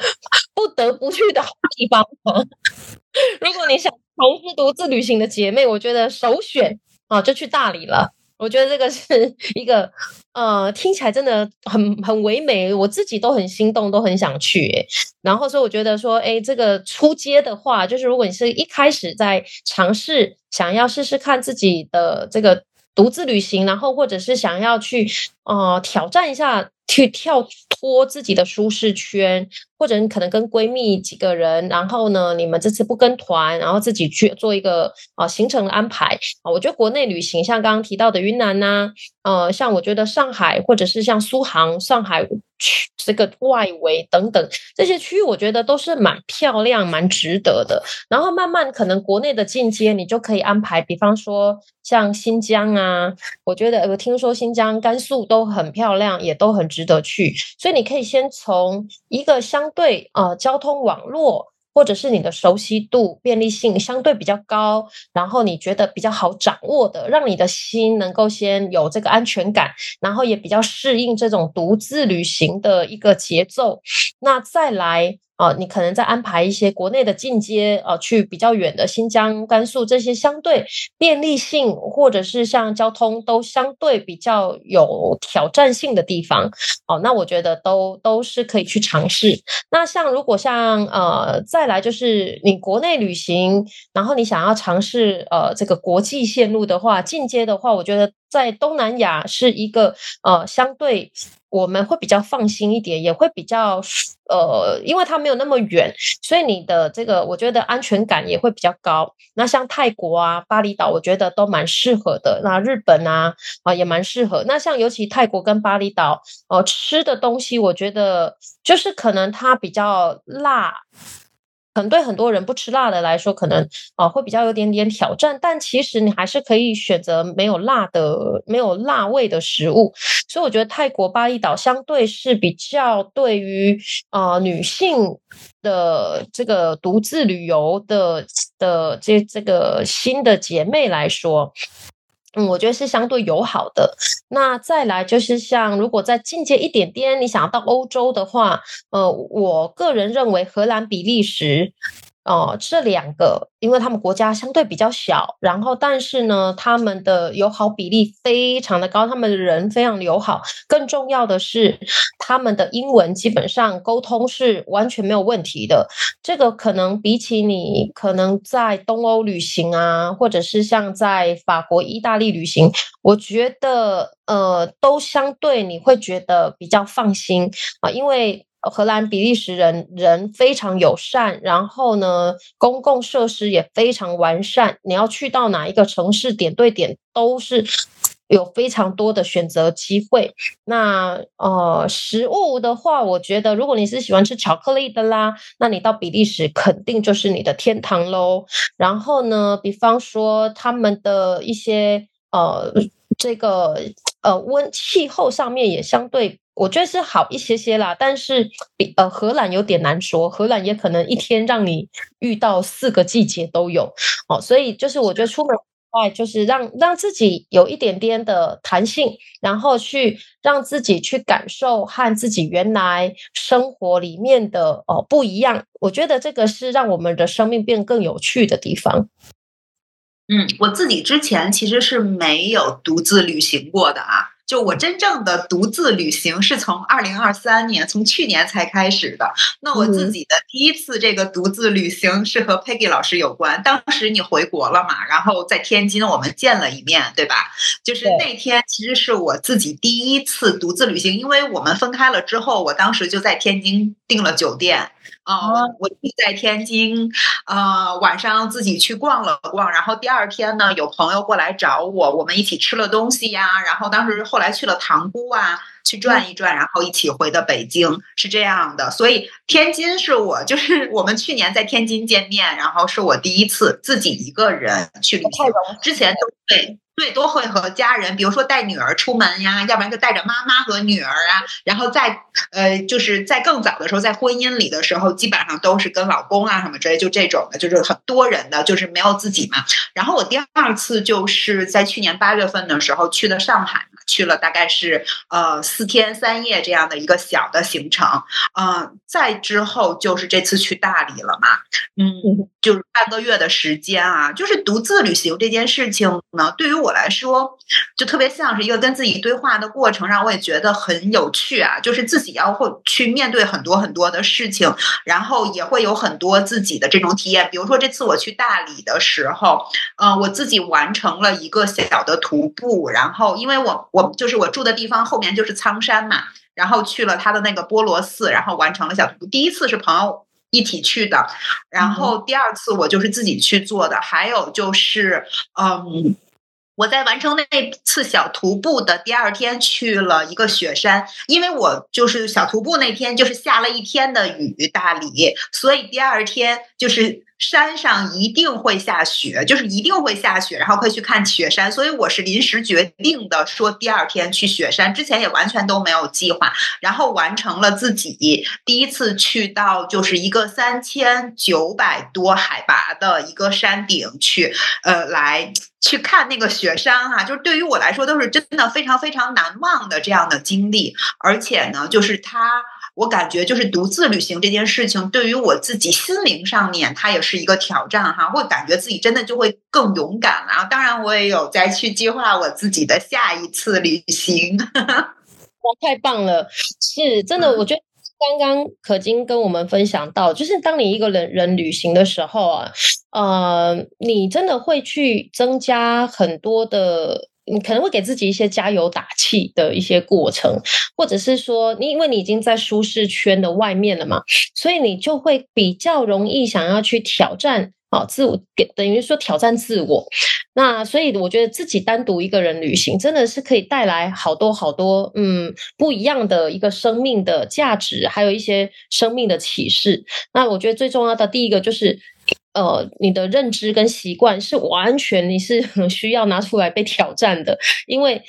[SPEAKER 2] 不得不去的好地方。如果你想从事独自旅行的姐妹，我觉得首选啊就去大理了。我觉得这个是 一个呃，听起来真的很很唯美，我自己都很心动，都很想去。然后所以我觉得说，哎，这个出街的话，就是如果你是一开始在尝试，想要试试看自己的这个独自旅行，然后或者是想要去呃挑战一下。去跳脱自己的舒适圈，或者你可能跟闺蜜几个人，然后呢，你们这次不跟团，然后自己去做一个啊行程安排啊。我觉得国内旅行，像刚刚提到的云南呐，呃，像我觉得上海或者是像苏杭、上海这个外围等等这些区域，我觉得都是蛮漂亮、蛮值得的。然后慢慢可能国内的进阶，你就可以安排，比方说像新疆啊，我觉得我听说新疆、甘肃都很漂亮，也都很值。得去，所以你可以先从一个相对呃交通网络，或者是你的熟悉度、便利性相对比较高，然后你觉得比较好掌握的，让你的心能够先有这个安全感，然后也比较适应这种独自旅行的一个节奏，那再来。啊，你可能在安排一些国内的进阶，呃，去比较远的新疆、甘肃这些相对便利性，或者是像交通都相对比较有挑战性的地方，哦，那我觉得都都是可以去尝试。那像如果像呃，再来就是你国内旅行，然后你想要尝试呃这个国际线路的话，进阶的话，我觉得在东南亚是一个呃相对。我们会比较放心一点，也会比较呃，因为它没有那么远，所以你的这个我觉得安全感也会比较高。那像泰国啊、巴厘岛，我觉得都蛮适合的。那日本啊啊也蛮适合。那像尤其泰国跟巴厘岛，哦，吃的东西我觉得就是可能它比较辣。可能对很多人不吃辣的来说，可能啊会比较有点点挑战，但其实你还是可以选择没有辣的、没有辣味的食物。所以我觉得泰国巴厘岛相对是比较对于啊女性的这个独自旅游的的这这个新的姐妹来说。嗯，我觉得是相对友好的。那再来就是像，如果再进阶一点点，你想要到欧洲的话，呃，我个人认为荷兰、比利时。哦，这两个，因为他们国家相对比较小，然后但是呢，他们的友好比例非常的高，他们的人非常友好。更重要的是，他们的英文基本上沟通是完全没有问题的。这个可能比起你可能在东欧旅行啊，或者是像在法国、意大利旅行，我觉得呃，都相对你会觉得比较放心啊，因为。荷兰、比利时人人非常友善，然后呢，公共设施也非常完善。你要去到哪一个城市，点对点都是有非常多的选择机会。那呃，食物的话，我觉得如果你是喜欢吃巧克力的啦，那你到比利时肯定就是你的天堂喽。然后呢，比方说他们的一些呃，这个呃温气候上面也相对。我觉得是好一些些啦，但是比呃荷兰有点难说，荷兰也可能一天让你遇到四个季节都有哦，所以就是我觉得出门外就是让让自己有一点点的弹性，然后去让自己去感受和自己原来生活里面的哦不一样，我觉得这个是让我们的生命变更有趣的地方。
[SPEAKER 1] 嗯，我自己之前其实是没有独自旅行过的啊。就我真正的独自旅行是从二零二三年，从去年才开始的。那我自己的第一次这个独自旅行是和 Peggy 老师有关。当时你回国了嘛，然后在天津我们见了一面，对吧？就是那天其实是我自己第一次独自旅行，因为我们分开了之后，我当时就在天津订了酒店。啊，我在天津，呃，晚上自己去逛了逛，然后第二天呢，有朋友过来找我，我们一起吃了东西呀，然后当时后来去了塘沽啊，去转一转，然后一起回的北京，是这样的。所以天津是我，就是我们去年在天津见面，然后是我第一次自己一个人去旅行，之前都对。最多会和家人，比如说带女儿出门呀，要不然就带着妈妈和女儿啊，然后在呃，就是在更早的时候，在婚姻里的时候，基本上都是跟老公啊什么之类，就这种的，就是很多人的，就是没有自己嘛。然后我第二次就是在去年八月份的时候去的上海。去了大概是呃四天三夜这样的一个小的行程，嗯，再之后就是这次去大理了嘛，嗯，就是半个月的时间啊，就是独自旅行这件事情呢，对于我来说就特别像是一个跟自己对话的过程，让我也觉得很有趣啊，就是自己要会去面对很多很多的事情，然后也会有很多自己的这种体验，比如说这次我去大理的时候，嗯，我自己完成了一个小的徒步，然后因为我我。就是我住的地方后面就是苍山嘛，然后去了他的那个波罗寺，然后完成了小徒步。第一次是朋友一起去的，然后第二次我就是自己去做的。还有就是，嗯，我在完成那次小徒步的第二天去了一个雪山，因为我就是小徒步那天就是下了一天的雨，大理，所以第二天就是。山上一定会下雪，就是一定会下雪，然后可以去看雪山。所以我是临时决定的，说第二天去雪山，之前也完全都没有计划。然后完成了自己第一次去到，就是一个三千九百多海拔的一个山顶去，呃，来去看那个雪山哈。就是对于我来说，都是真的非常非常难忘的这样的经历。而且呢，就是它。我感觉就是独自旅行这件事情，对于我自己心灵上面，它也是一个挑战哈。会感觉自己真的就会更勇敢了。当然，我也有在去计划我自己的下一次旅行。
[SPEAKER 2] 哇，太棒了！是真的，我觉得刚刚可金跟我们分享到，就是当你一个人人旅行的时候啊，呃，你真的会去增加很多的。你可能会给自己一些加油打气的一些过程，或者是说，你因为你已经在舒适圈的外面了嘛，所以你就会比较容易想要去挑战啊，自我给等于说挑战自我。那所以我觉得自己单独一个人旅行，真的是可以带来好多好多嗯不一样的一个生命的价值，还有一些生命的启示。那我觉得最重要的第一个就是。呃，你的认知跟习惯是完全你是很需要拿出来被挑战的，因为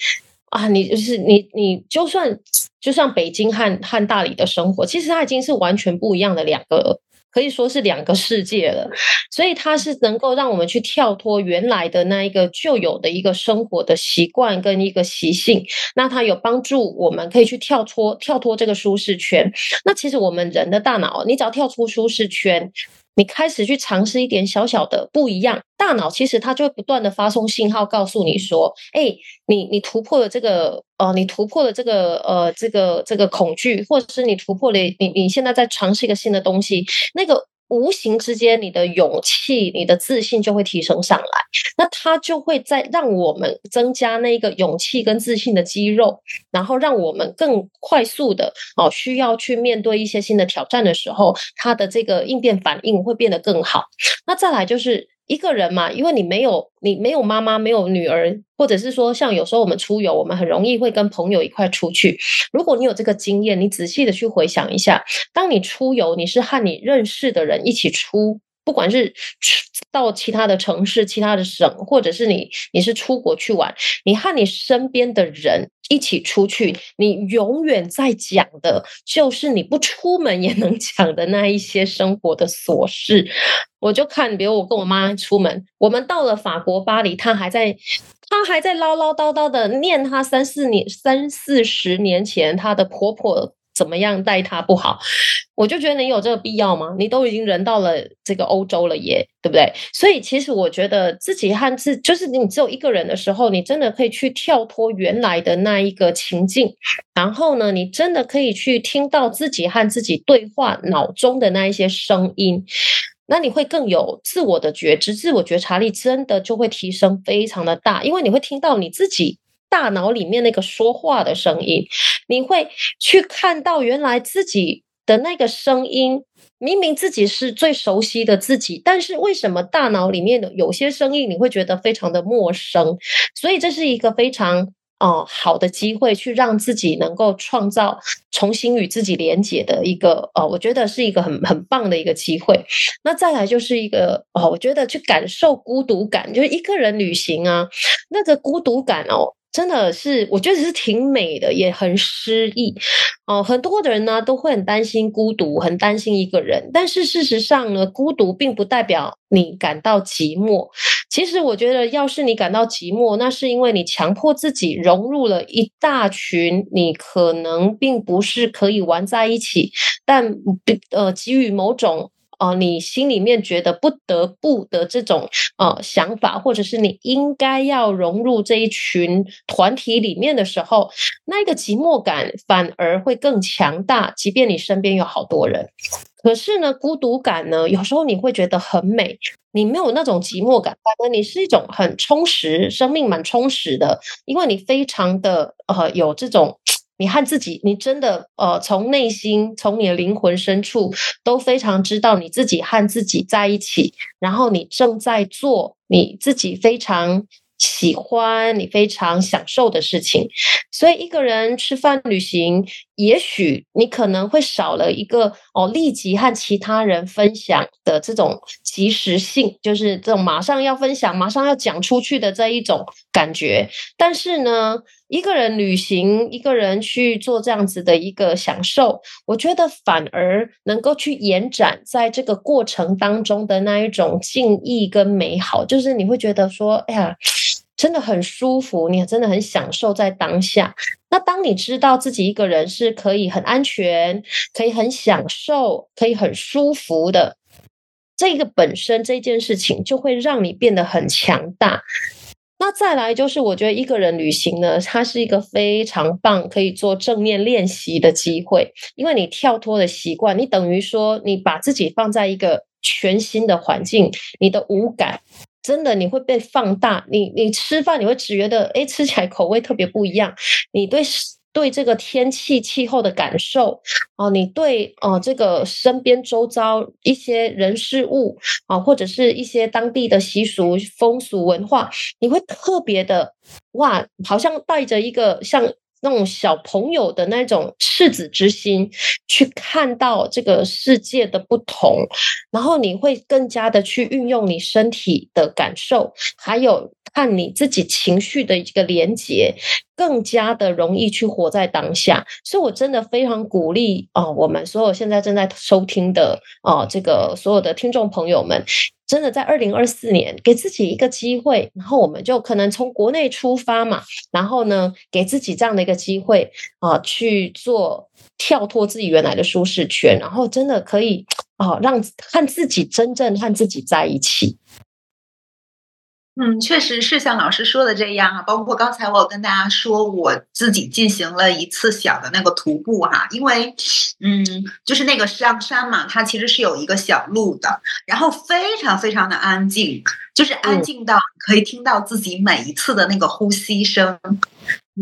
[SPEAKER 2] 啊，你就是你，你就算就像北京和和大理的生活，其实它已经是完全不一样的两个，可以说是两个世界了。所以它是能够让我们去跳脱原来的那一个旧有的一个生活的习惯跟一个习性，那它有帮助我们可以去跳脱跳脱这个舒适圈。那其实我们人的大脑，你只要跳出舒适圈。你开始去尝试一点小小的不一样，大脑其实它就会不断的发送信号，告诉你说：“哎，你你突破了这个，呃，你突破了这个，呃，这个这个恐惧，或者是你突破了你你现在在尝试一个新的东西，那个。”无形之间，你的勇气、你的自信就会提升上来，那它就会在让我们增加那个勇气跟自信的肌肉，然后让我们更快速的哦，需要去面对一些新的挑战的时候，它的这个应变反应会变得更好。那再来就是。一个人嘛，因为你没有你没有妈妈，没有女儿，或者是说像有时候我们出游，我们很容易会跟朋友一块出去。如果你有这个经验，你仔细的去回想一下，当你出游，你是和你认识的人一起出。不管是到其他的城市、其他的省，或者是你你是出国去玩，你和你身边的人一起出去，你永远在讲的就是你不出门也能 讲的那一些生活的琐事。我就看，比如我跟我妈出门，我们到了法国巴黎，她还在她还在唠唠叨叨的念她三四年、三四十年前她的婆婆。怎么样待他不好，我就觉得你有这个必要吗？你都已经人到了这个欧洲了，耶，对不对？所以其实我觉得自己和自，就是你只有一个人的时候，你真的可以去跳脱原来的那一个情境，然后呢，你真的可以去听到自己和自己对话脑中的那一些声音，那你会更有自我的觉知，自我觉察力真的就会提升非常的大，因为你会听到你自己。大脑里面那个说话的声音，你会去看到原来自己的那个声音，明明自己是最熟悉的自己，但是为什么大脑里面的有些声音你会觉得非常的陌生？所以这是一个非常哦好的机会，去让自己能够创造重新与自己连接的一个呃，我觉得是一个很很棒的一个机会。那再来就是一个哦，我觉得去感受孤独感，就是一个人旅行啊，那个孤独感哦。真的是，我觉得是挺美的，也很诗意哦。很多的人呢都会很担心孤独，很担心一个人。但是事实上呢，孤独并不代表你感到寂寞。其实我觉得，要是你感到寂寞，那是因为你强迫自己融入了一大群，你可能并不是可以玩在一起，但呃，给予某种。哦，你心里面觉得不得不的这种呃想法，或者是你应该要融入这一群团体里面的时候，那一个寂寞感反而会更强大。即便你身边有好多人，可是呢，孤独感呢，有时候你会觉得很美，你没有那种寂寞感，反而你是一种很充实，生命蛮充实的，因为你非常的呃有这种。你和自己，你真的呃，从内心，从你的灵魂深处，都非常知道你自己和自己在一起，然后你正在做你自己非常喜欢、你非常享受的事情。所以，一个人吃饭、旅行，也许你可能会少了一个哦，立即和其他人分享的这种及时性，就是这种马上要分享、马上要讲出去的这一种感觉。但是呢？一个人旅行，一个人去做这样子的一个享受，我觉得反而能够去延展在这个过程当中的那一种敬意跟美好，就是你会觉得说，哎呀，真的很舒服，你真的很享受在当下。那当你知道自己一个人是可以很安全，可以很享受，可以很舒服的，这个本身这件事情就会让你变得很强大。那再来就是，我觉得一个人旅行呢，它是一个非常棒可以做正面练习的机会，因为你跳脱的习惯，你等于说你把自己放在一个全新的环境，你的五感真的你会被放大。你你吃饭你会只觉得，哎，吃起来口味特别不一样。你对。对这个天气气候的感受哦，你对哦这个身边周遭一些人事物啊，或者是一些当地的习俗风俗文化，你会特别的哇，好像带着一个像那种小朋友的那种赤子之心去看到这个世界的不同，然后你会更加的去运用你身体的感受，还有。和你自己情绪的一个连接，更加的容易去活在当下。所以我真的非常鼓励啊，我们所有现在正在收听的啊，这个所有的听众朋友们，真的在二零二四年给自己一个机会，然后我们就可能从国内出发嘛，然后呢，给自己这样的一个机会啊，去做跳脱自己原来的舒适圈，然后真的可以啊，让和自己真正和自己在一起。
[SPEAKER 1] 嗯，确实是像老师说的这样啊。包括刚才我有跟大家说，我自己进行了一次小的那个徒步哈，因为，嗯，就是那个上山嘛，它其实是有一个小路的，然后非常非常的安静，就是安静到可以听到自己每一次的那个呼吸声。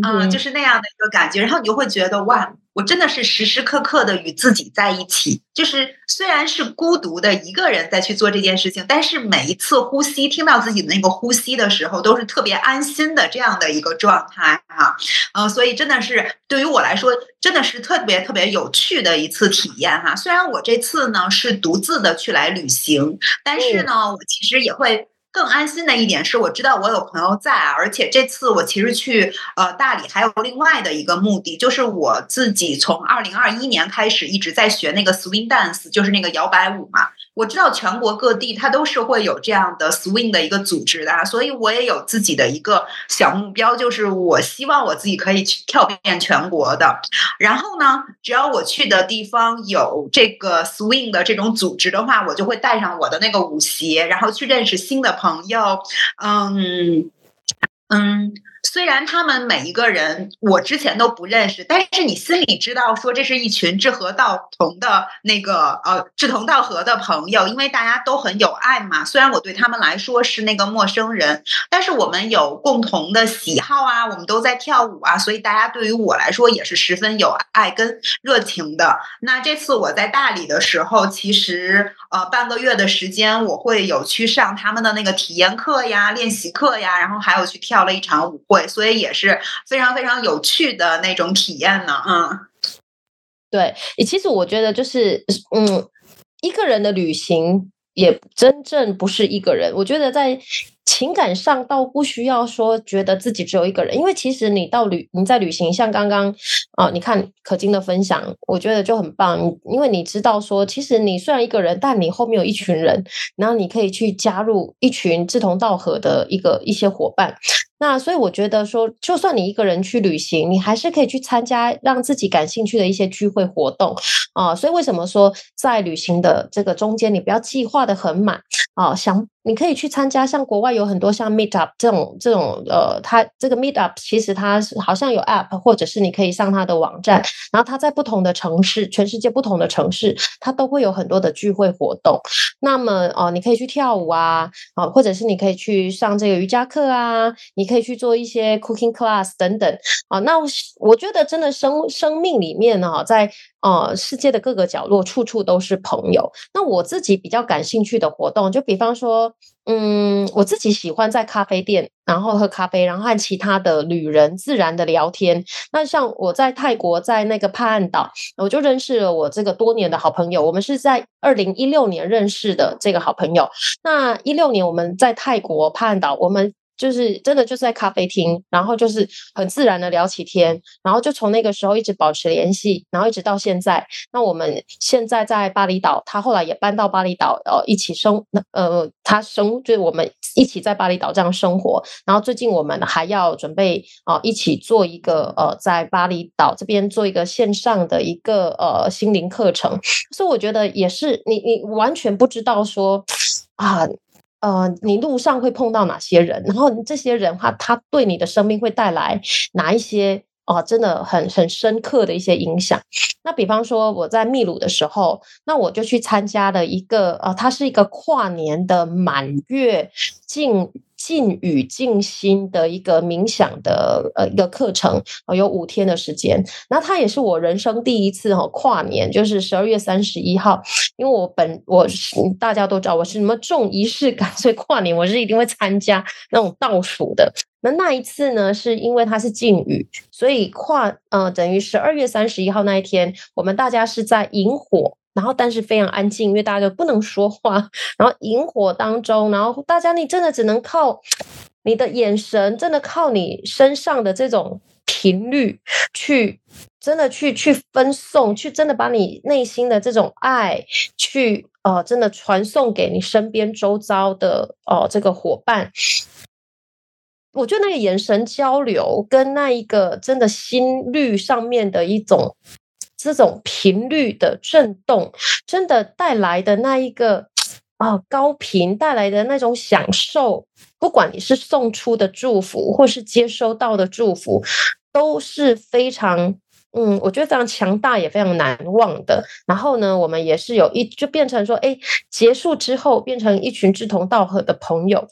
[SPEAKER 1] 嗯，就是那样的一个感觉，然后你就会觉得哇，我真的是时时刻刻的与自己在一起。就是虽然是孤独的一个人在去做这件事情，但是每一次呼吸，听到自己的那个呼吸的时候，都是特别安心的这样的一个状态哈。嗯，所以真的是对于我来说，真的是特别特别有趣的一次体验哈。虽然我这次呢是独自的去来旅行，但是呢，我其实也会。更安心的一点是，我知道我有朋友在，而且这次我其实去呃大理还有另外的一个目的，就是我自己从二零二一年开始一直在学那个 swing dance，就是那个摇摆舞嘛。我知道全国各地它都是会有这样的 swing 的一个组织的，所以我也有自己的一个小目标，就是我希望我自己可以去跳遍全国的。然后呢，只要我去的地方有这个 swing 的这种组织的话，我就会带上我的那个舞鞋，然后去认识新的朋友。嗯嗯。虽然他们每一个人我之前都不认识，但是你心里知道，说这是一群志合道同的那个呃志同道合的朋友，因为大家都很有爱嘛。虽然我对他们来说是那个陌生人，但是我们有共同的喜好啊，我们都在跳舞啊，所以大家对于我来说也是十分有爱跟热情的。那这次我在大理的时候，其实呃半个月的时间，我会有去上他们的那个体验课呀、练习课呀，然后还有去跳了一场舞。会，所以也是非常非常有趣的那种体验呢。嗯，
[SPEAKER 2] 对，其实我觉得就是嗯，一个人的旅行也真正不是一个人，我觉得在。情感上倒不需要说觉得自己只有一个人，因为其实你到旅你在旅行，像刚刚啊，你看可金的分享，我觉得就很棒，因为你知道说，其实你虽然一个人，但你后面有一群人，然后你可以去加入一群志同道合的一个一些伙伴。那所以我觉得说，就算你一个人去旅行，你还是可以去参加让自己感兴趣的一些聚会活动啊。所以为什么说在旅行的这个中间，你不要计划的很满啊？想你可以去参加，像国外有很多像 Meet Up 这种这种呃，它这个 Meet Up 其实它是好像有 App，或者是你可以上它的网站，然后它在不同的城市，全世界不同的城市，它都会有很多的聚会活动。那么哦，你可以去跳舞啊，啊，或者是你可以去上这个瑜伽课啊，你。可以去做一些 cooking class 等等啊，那我觉得真的生生命里面呢，在呃世界的各个角落，处处都是朋友。那我自己比较感兴趣的活动，就比方说，嗯，我自己喜欢在咖啡店，然后喝咖啡，然后和其他的旅人自然的聊天。那像我在泰国，在那个帕岸岛，我就认识了我这个多年的好朋友。我们是在二零一六年认识的这个好朋友。那一六年我们在泰国帕岸岛，我们。就是真的就是在咖啡厅，然后就是很自然的聊起天，然后就从那个时候一直保持联系，然后一直到现在。那我们现在在巴厘岛，他后来也搬到巴厘岛，呃，一起生，呃，他生就是我们一起在巴厘岛这样生活。然后最近我们还要准备啊，一起做一个呃，在巴厘岛这边做一个线上的一个呃心灵课程。所以我觉得也是，你你完全不知道说啊。呃，你路上会碰到哪些人？然后这些人话，他对你的生命会带来哪一些啊？真的很很深刻的一些影响。那比方说我在秘鲁的时候，那我就去参加了一个呃，它是一个跨年的满月敬。静语静心的一个冥想的呃一个课程，有五天的时间。那它也是我人生第一次哈跨年，就是十二月三十一号。因为我本我大家都知道我是什么重仪式感，所以跨年我是一定会参加那种倒数的。那那一次呢，是因为它是禁语，所以跨呃等于十二月三十一号那一天，我们大家是在萤火。然后，但是非常安静，因为大家都不能说话。然后萤火当中，然后大家你真的只能靠你的眼神，真的靠你身上的这种频率去，真的去去分送，去真的把你内心的这种爱，去呃，真的传送给你身边周遭的哦这个伙伴。我觉得那个眼神交流，跟那一个真的心率上面的一种。这种频率的震动，真的带来的那一个啊高频带来的那种享受，不管你是送出的祝福，或是接收到的祝福，都是非常嗯，我觉得非常强大，也非常难忘的。然后呢，我们也是有一就变成说，哎，结束之后变成一群志同道合的朋友。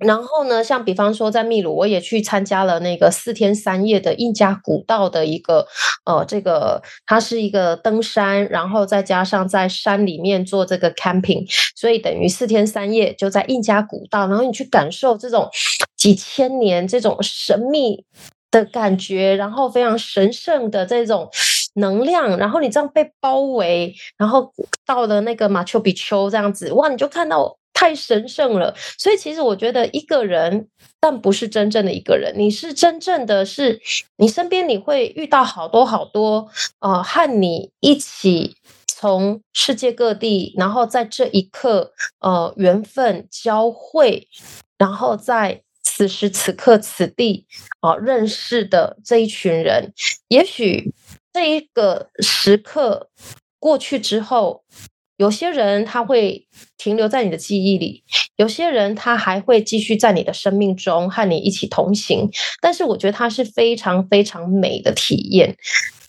[SPEAKER 2] 然后呢，像比方说在秘鲁，我也去参加了那个四天三夜的印加古道的一个，呃，这个它是一个登山，然后再加上在山里面做这个 camping，所以等于四天三夜就在印加古道，然后你去感受这种几千年这种神秘的感觉，然后非常神圣的这种能量，然后你这样被包围，然后到了那个马丘比丘这样子，哇，你就看到。太神圣了，所以其实我觉得一个人，但不是真正的一个人。你是真正的是，你身边你会遇到好多好多，呃，和你一起从世界各地，然后在这一刻，呃，缘分交汇，然后在此时此刻此地，啊，认识的这一群人，也许这一个时刻过去之后。有些人他会停留在你的记忆里，有些人他还会继续在你的生命中和你一起同行。但是我觉得它是非常非常美的体验，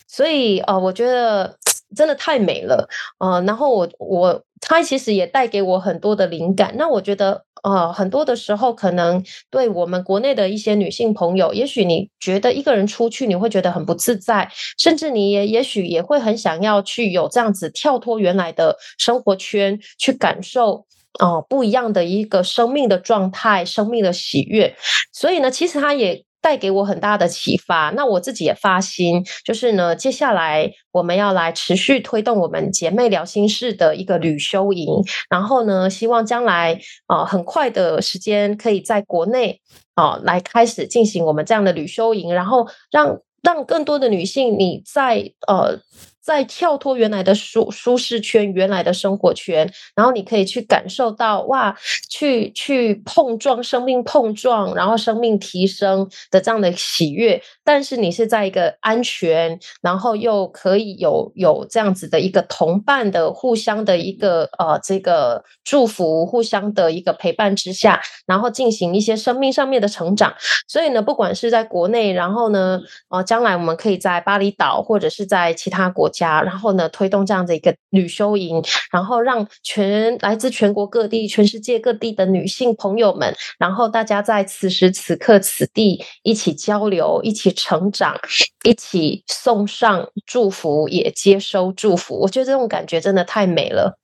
[SPEAKER 2] 所以呃，我觉得 真的太美了，呃，然后我我它其实也带给我很多的灵感。那我觉得。呃，很多的时候，可能对我们国内的一些女性朋友，也许你觉得一个人出去，你会觉得很不自在，甚至你也也许也会很想要去有这样子跳脱原来的生活圈，去感受哦不一样的一个生命的状态，生命的喜悦。所以呢，其实它也。带给我很大的启发。那我自己也发心，就是呢，接下来我们要来持续推动我们姐妹聊心事的一个旅修营，然后呢，希望将来啊，很快的时间可以在国内啊来开始进行我们这样的旅修营，然后让让更多的女性你在呃。在跳脱原来的舒舒适圈、原来的生活圈，然后你可以去感受到哇，去去碰撞生命碰撞，然后生命提升的这样的喜悦。但是你是在一个安全，然后又可以有有这样子的一个同伴的互相的一个呃这个祝福，互相的一个陪伴之下，然后进行一些生命上面的成长。所以呢，不管是在国内，然后呢，呃，将来我们可以在巴厘岛或者是在其他国。家，然后呢，推动这样的一个旅修营，然后让全来自全国各地、全世界各地的女性朋友们，然后大家在此时此刻此地一起交流、一起成长、一起送上祝福，也接收祝福。我觉得这种感觉真的太美了。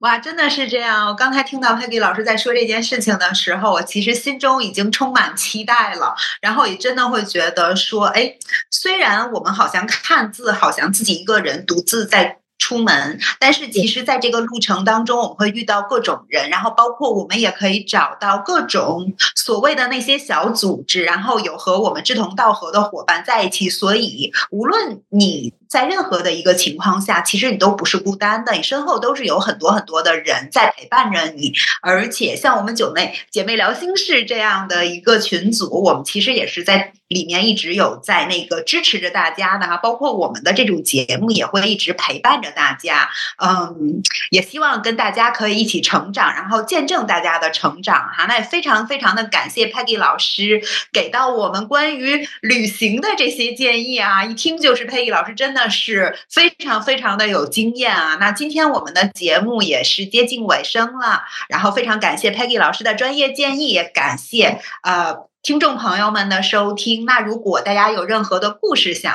[SPEAKER 1] 哇，真的是这样！我刚才听到 Peggy 老师在说这件事情的时候，我其实心中已经充满期待了。然后也真的会觉得说，哎，虽然我们好像看似好像自己一个人独自在。出门，但是其实，在这个路程当中，我们会遇到各种人，然后包括我们也可以找到各种所谓的那些小组织，然后有和我们志同道合的伙伴在一起。所以，无论你在任何的一个情况下，其实你都不是孤单的，你身后都是有很多很多的人在陪伴着你。而且，像我们九妹姐妹聊心事这样的一个群组，我们其实也是在。里面一直有在那个支持着大家的哈，包括我们的这种节目也会一直陪伴着大家，嗯，也希望跟大家可以一起成长，然后见证大家的成长哈。那也非常非常的感谢 Peggy 老师给到我们关于旅行的这些建议啊，一听就是 Peggy 老师真的那是非常非常的有经验啊。那今天我们的节目也是接近尾声了，然后非常感谢 Peggy 老师的专业建议，也感谢呃。听众朋友们的收听，那如果大家有任何的故事想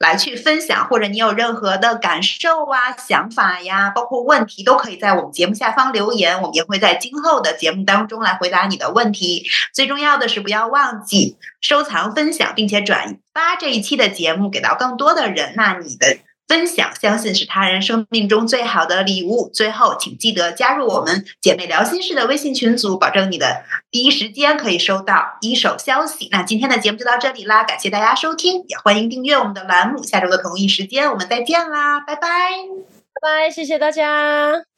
[SPEAKER 1] 来去分享，或者你有任何的感受啊、想法呀，包括问题，都可以在我们节目下方留言，我们也会在今后的节目当中来回答你的问题。最重要的是，不要忘记收藏、分享，并且转发这一期的节目给到更多的人。那你的。分享，相信是他人生命中最好的礼物。最后，请记得加入我们姐妹聊心事的微信群组，保证你的第一时间可以收到一手消息。那今天的节目就到这里啦，感谢大家收听，也欢迎订阅我们的栏目。下周的同一时间，我们再见啦，拜拜，
[SPEAKER 2] 拜拜，谢谢大家。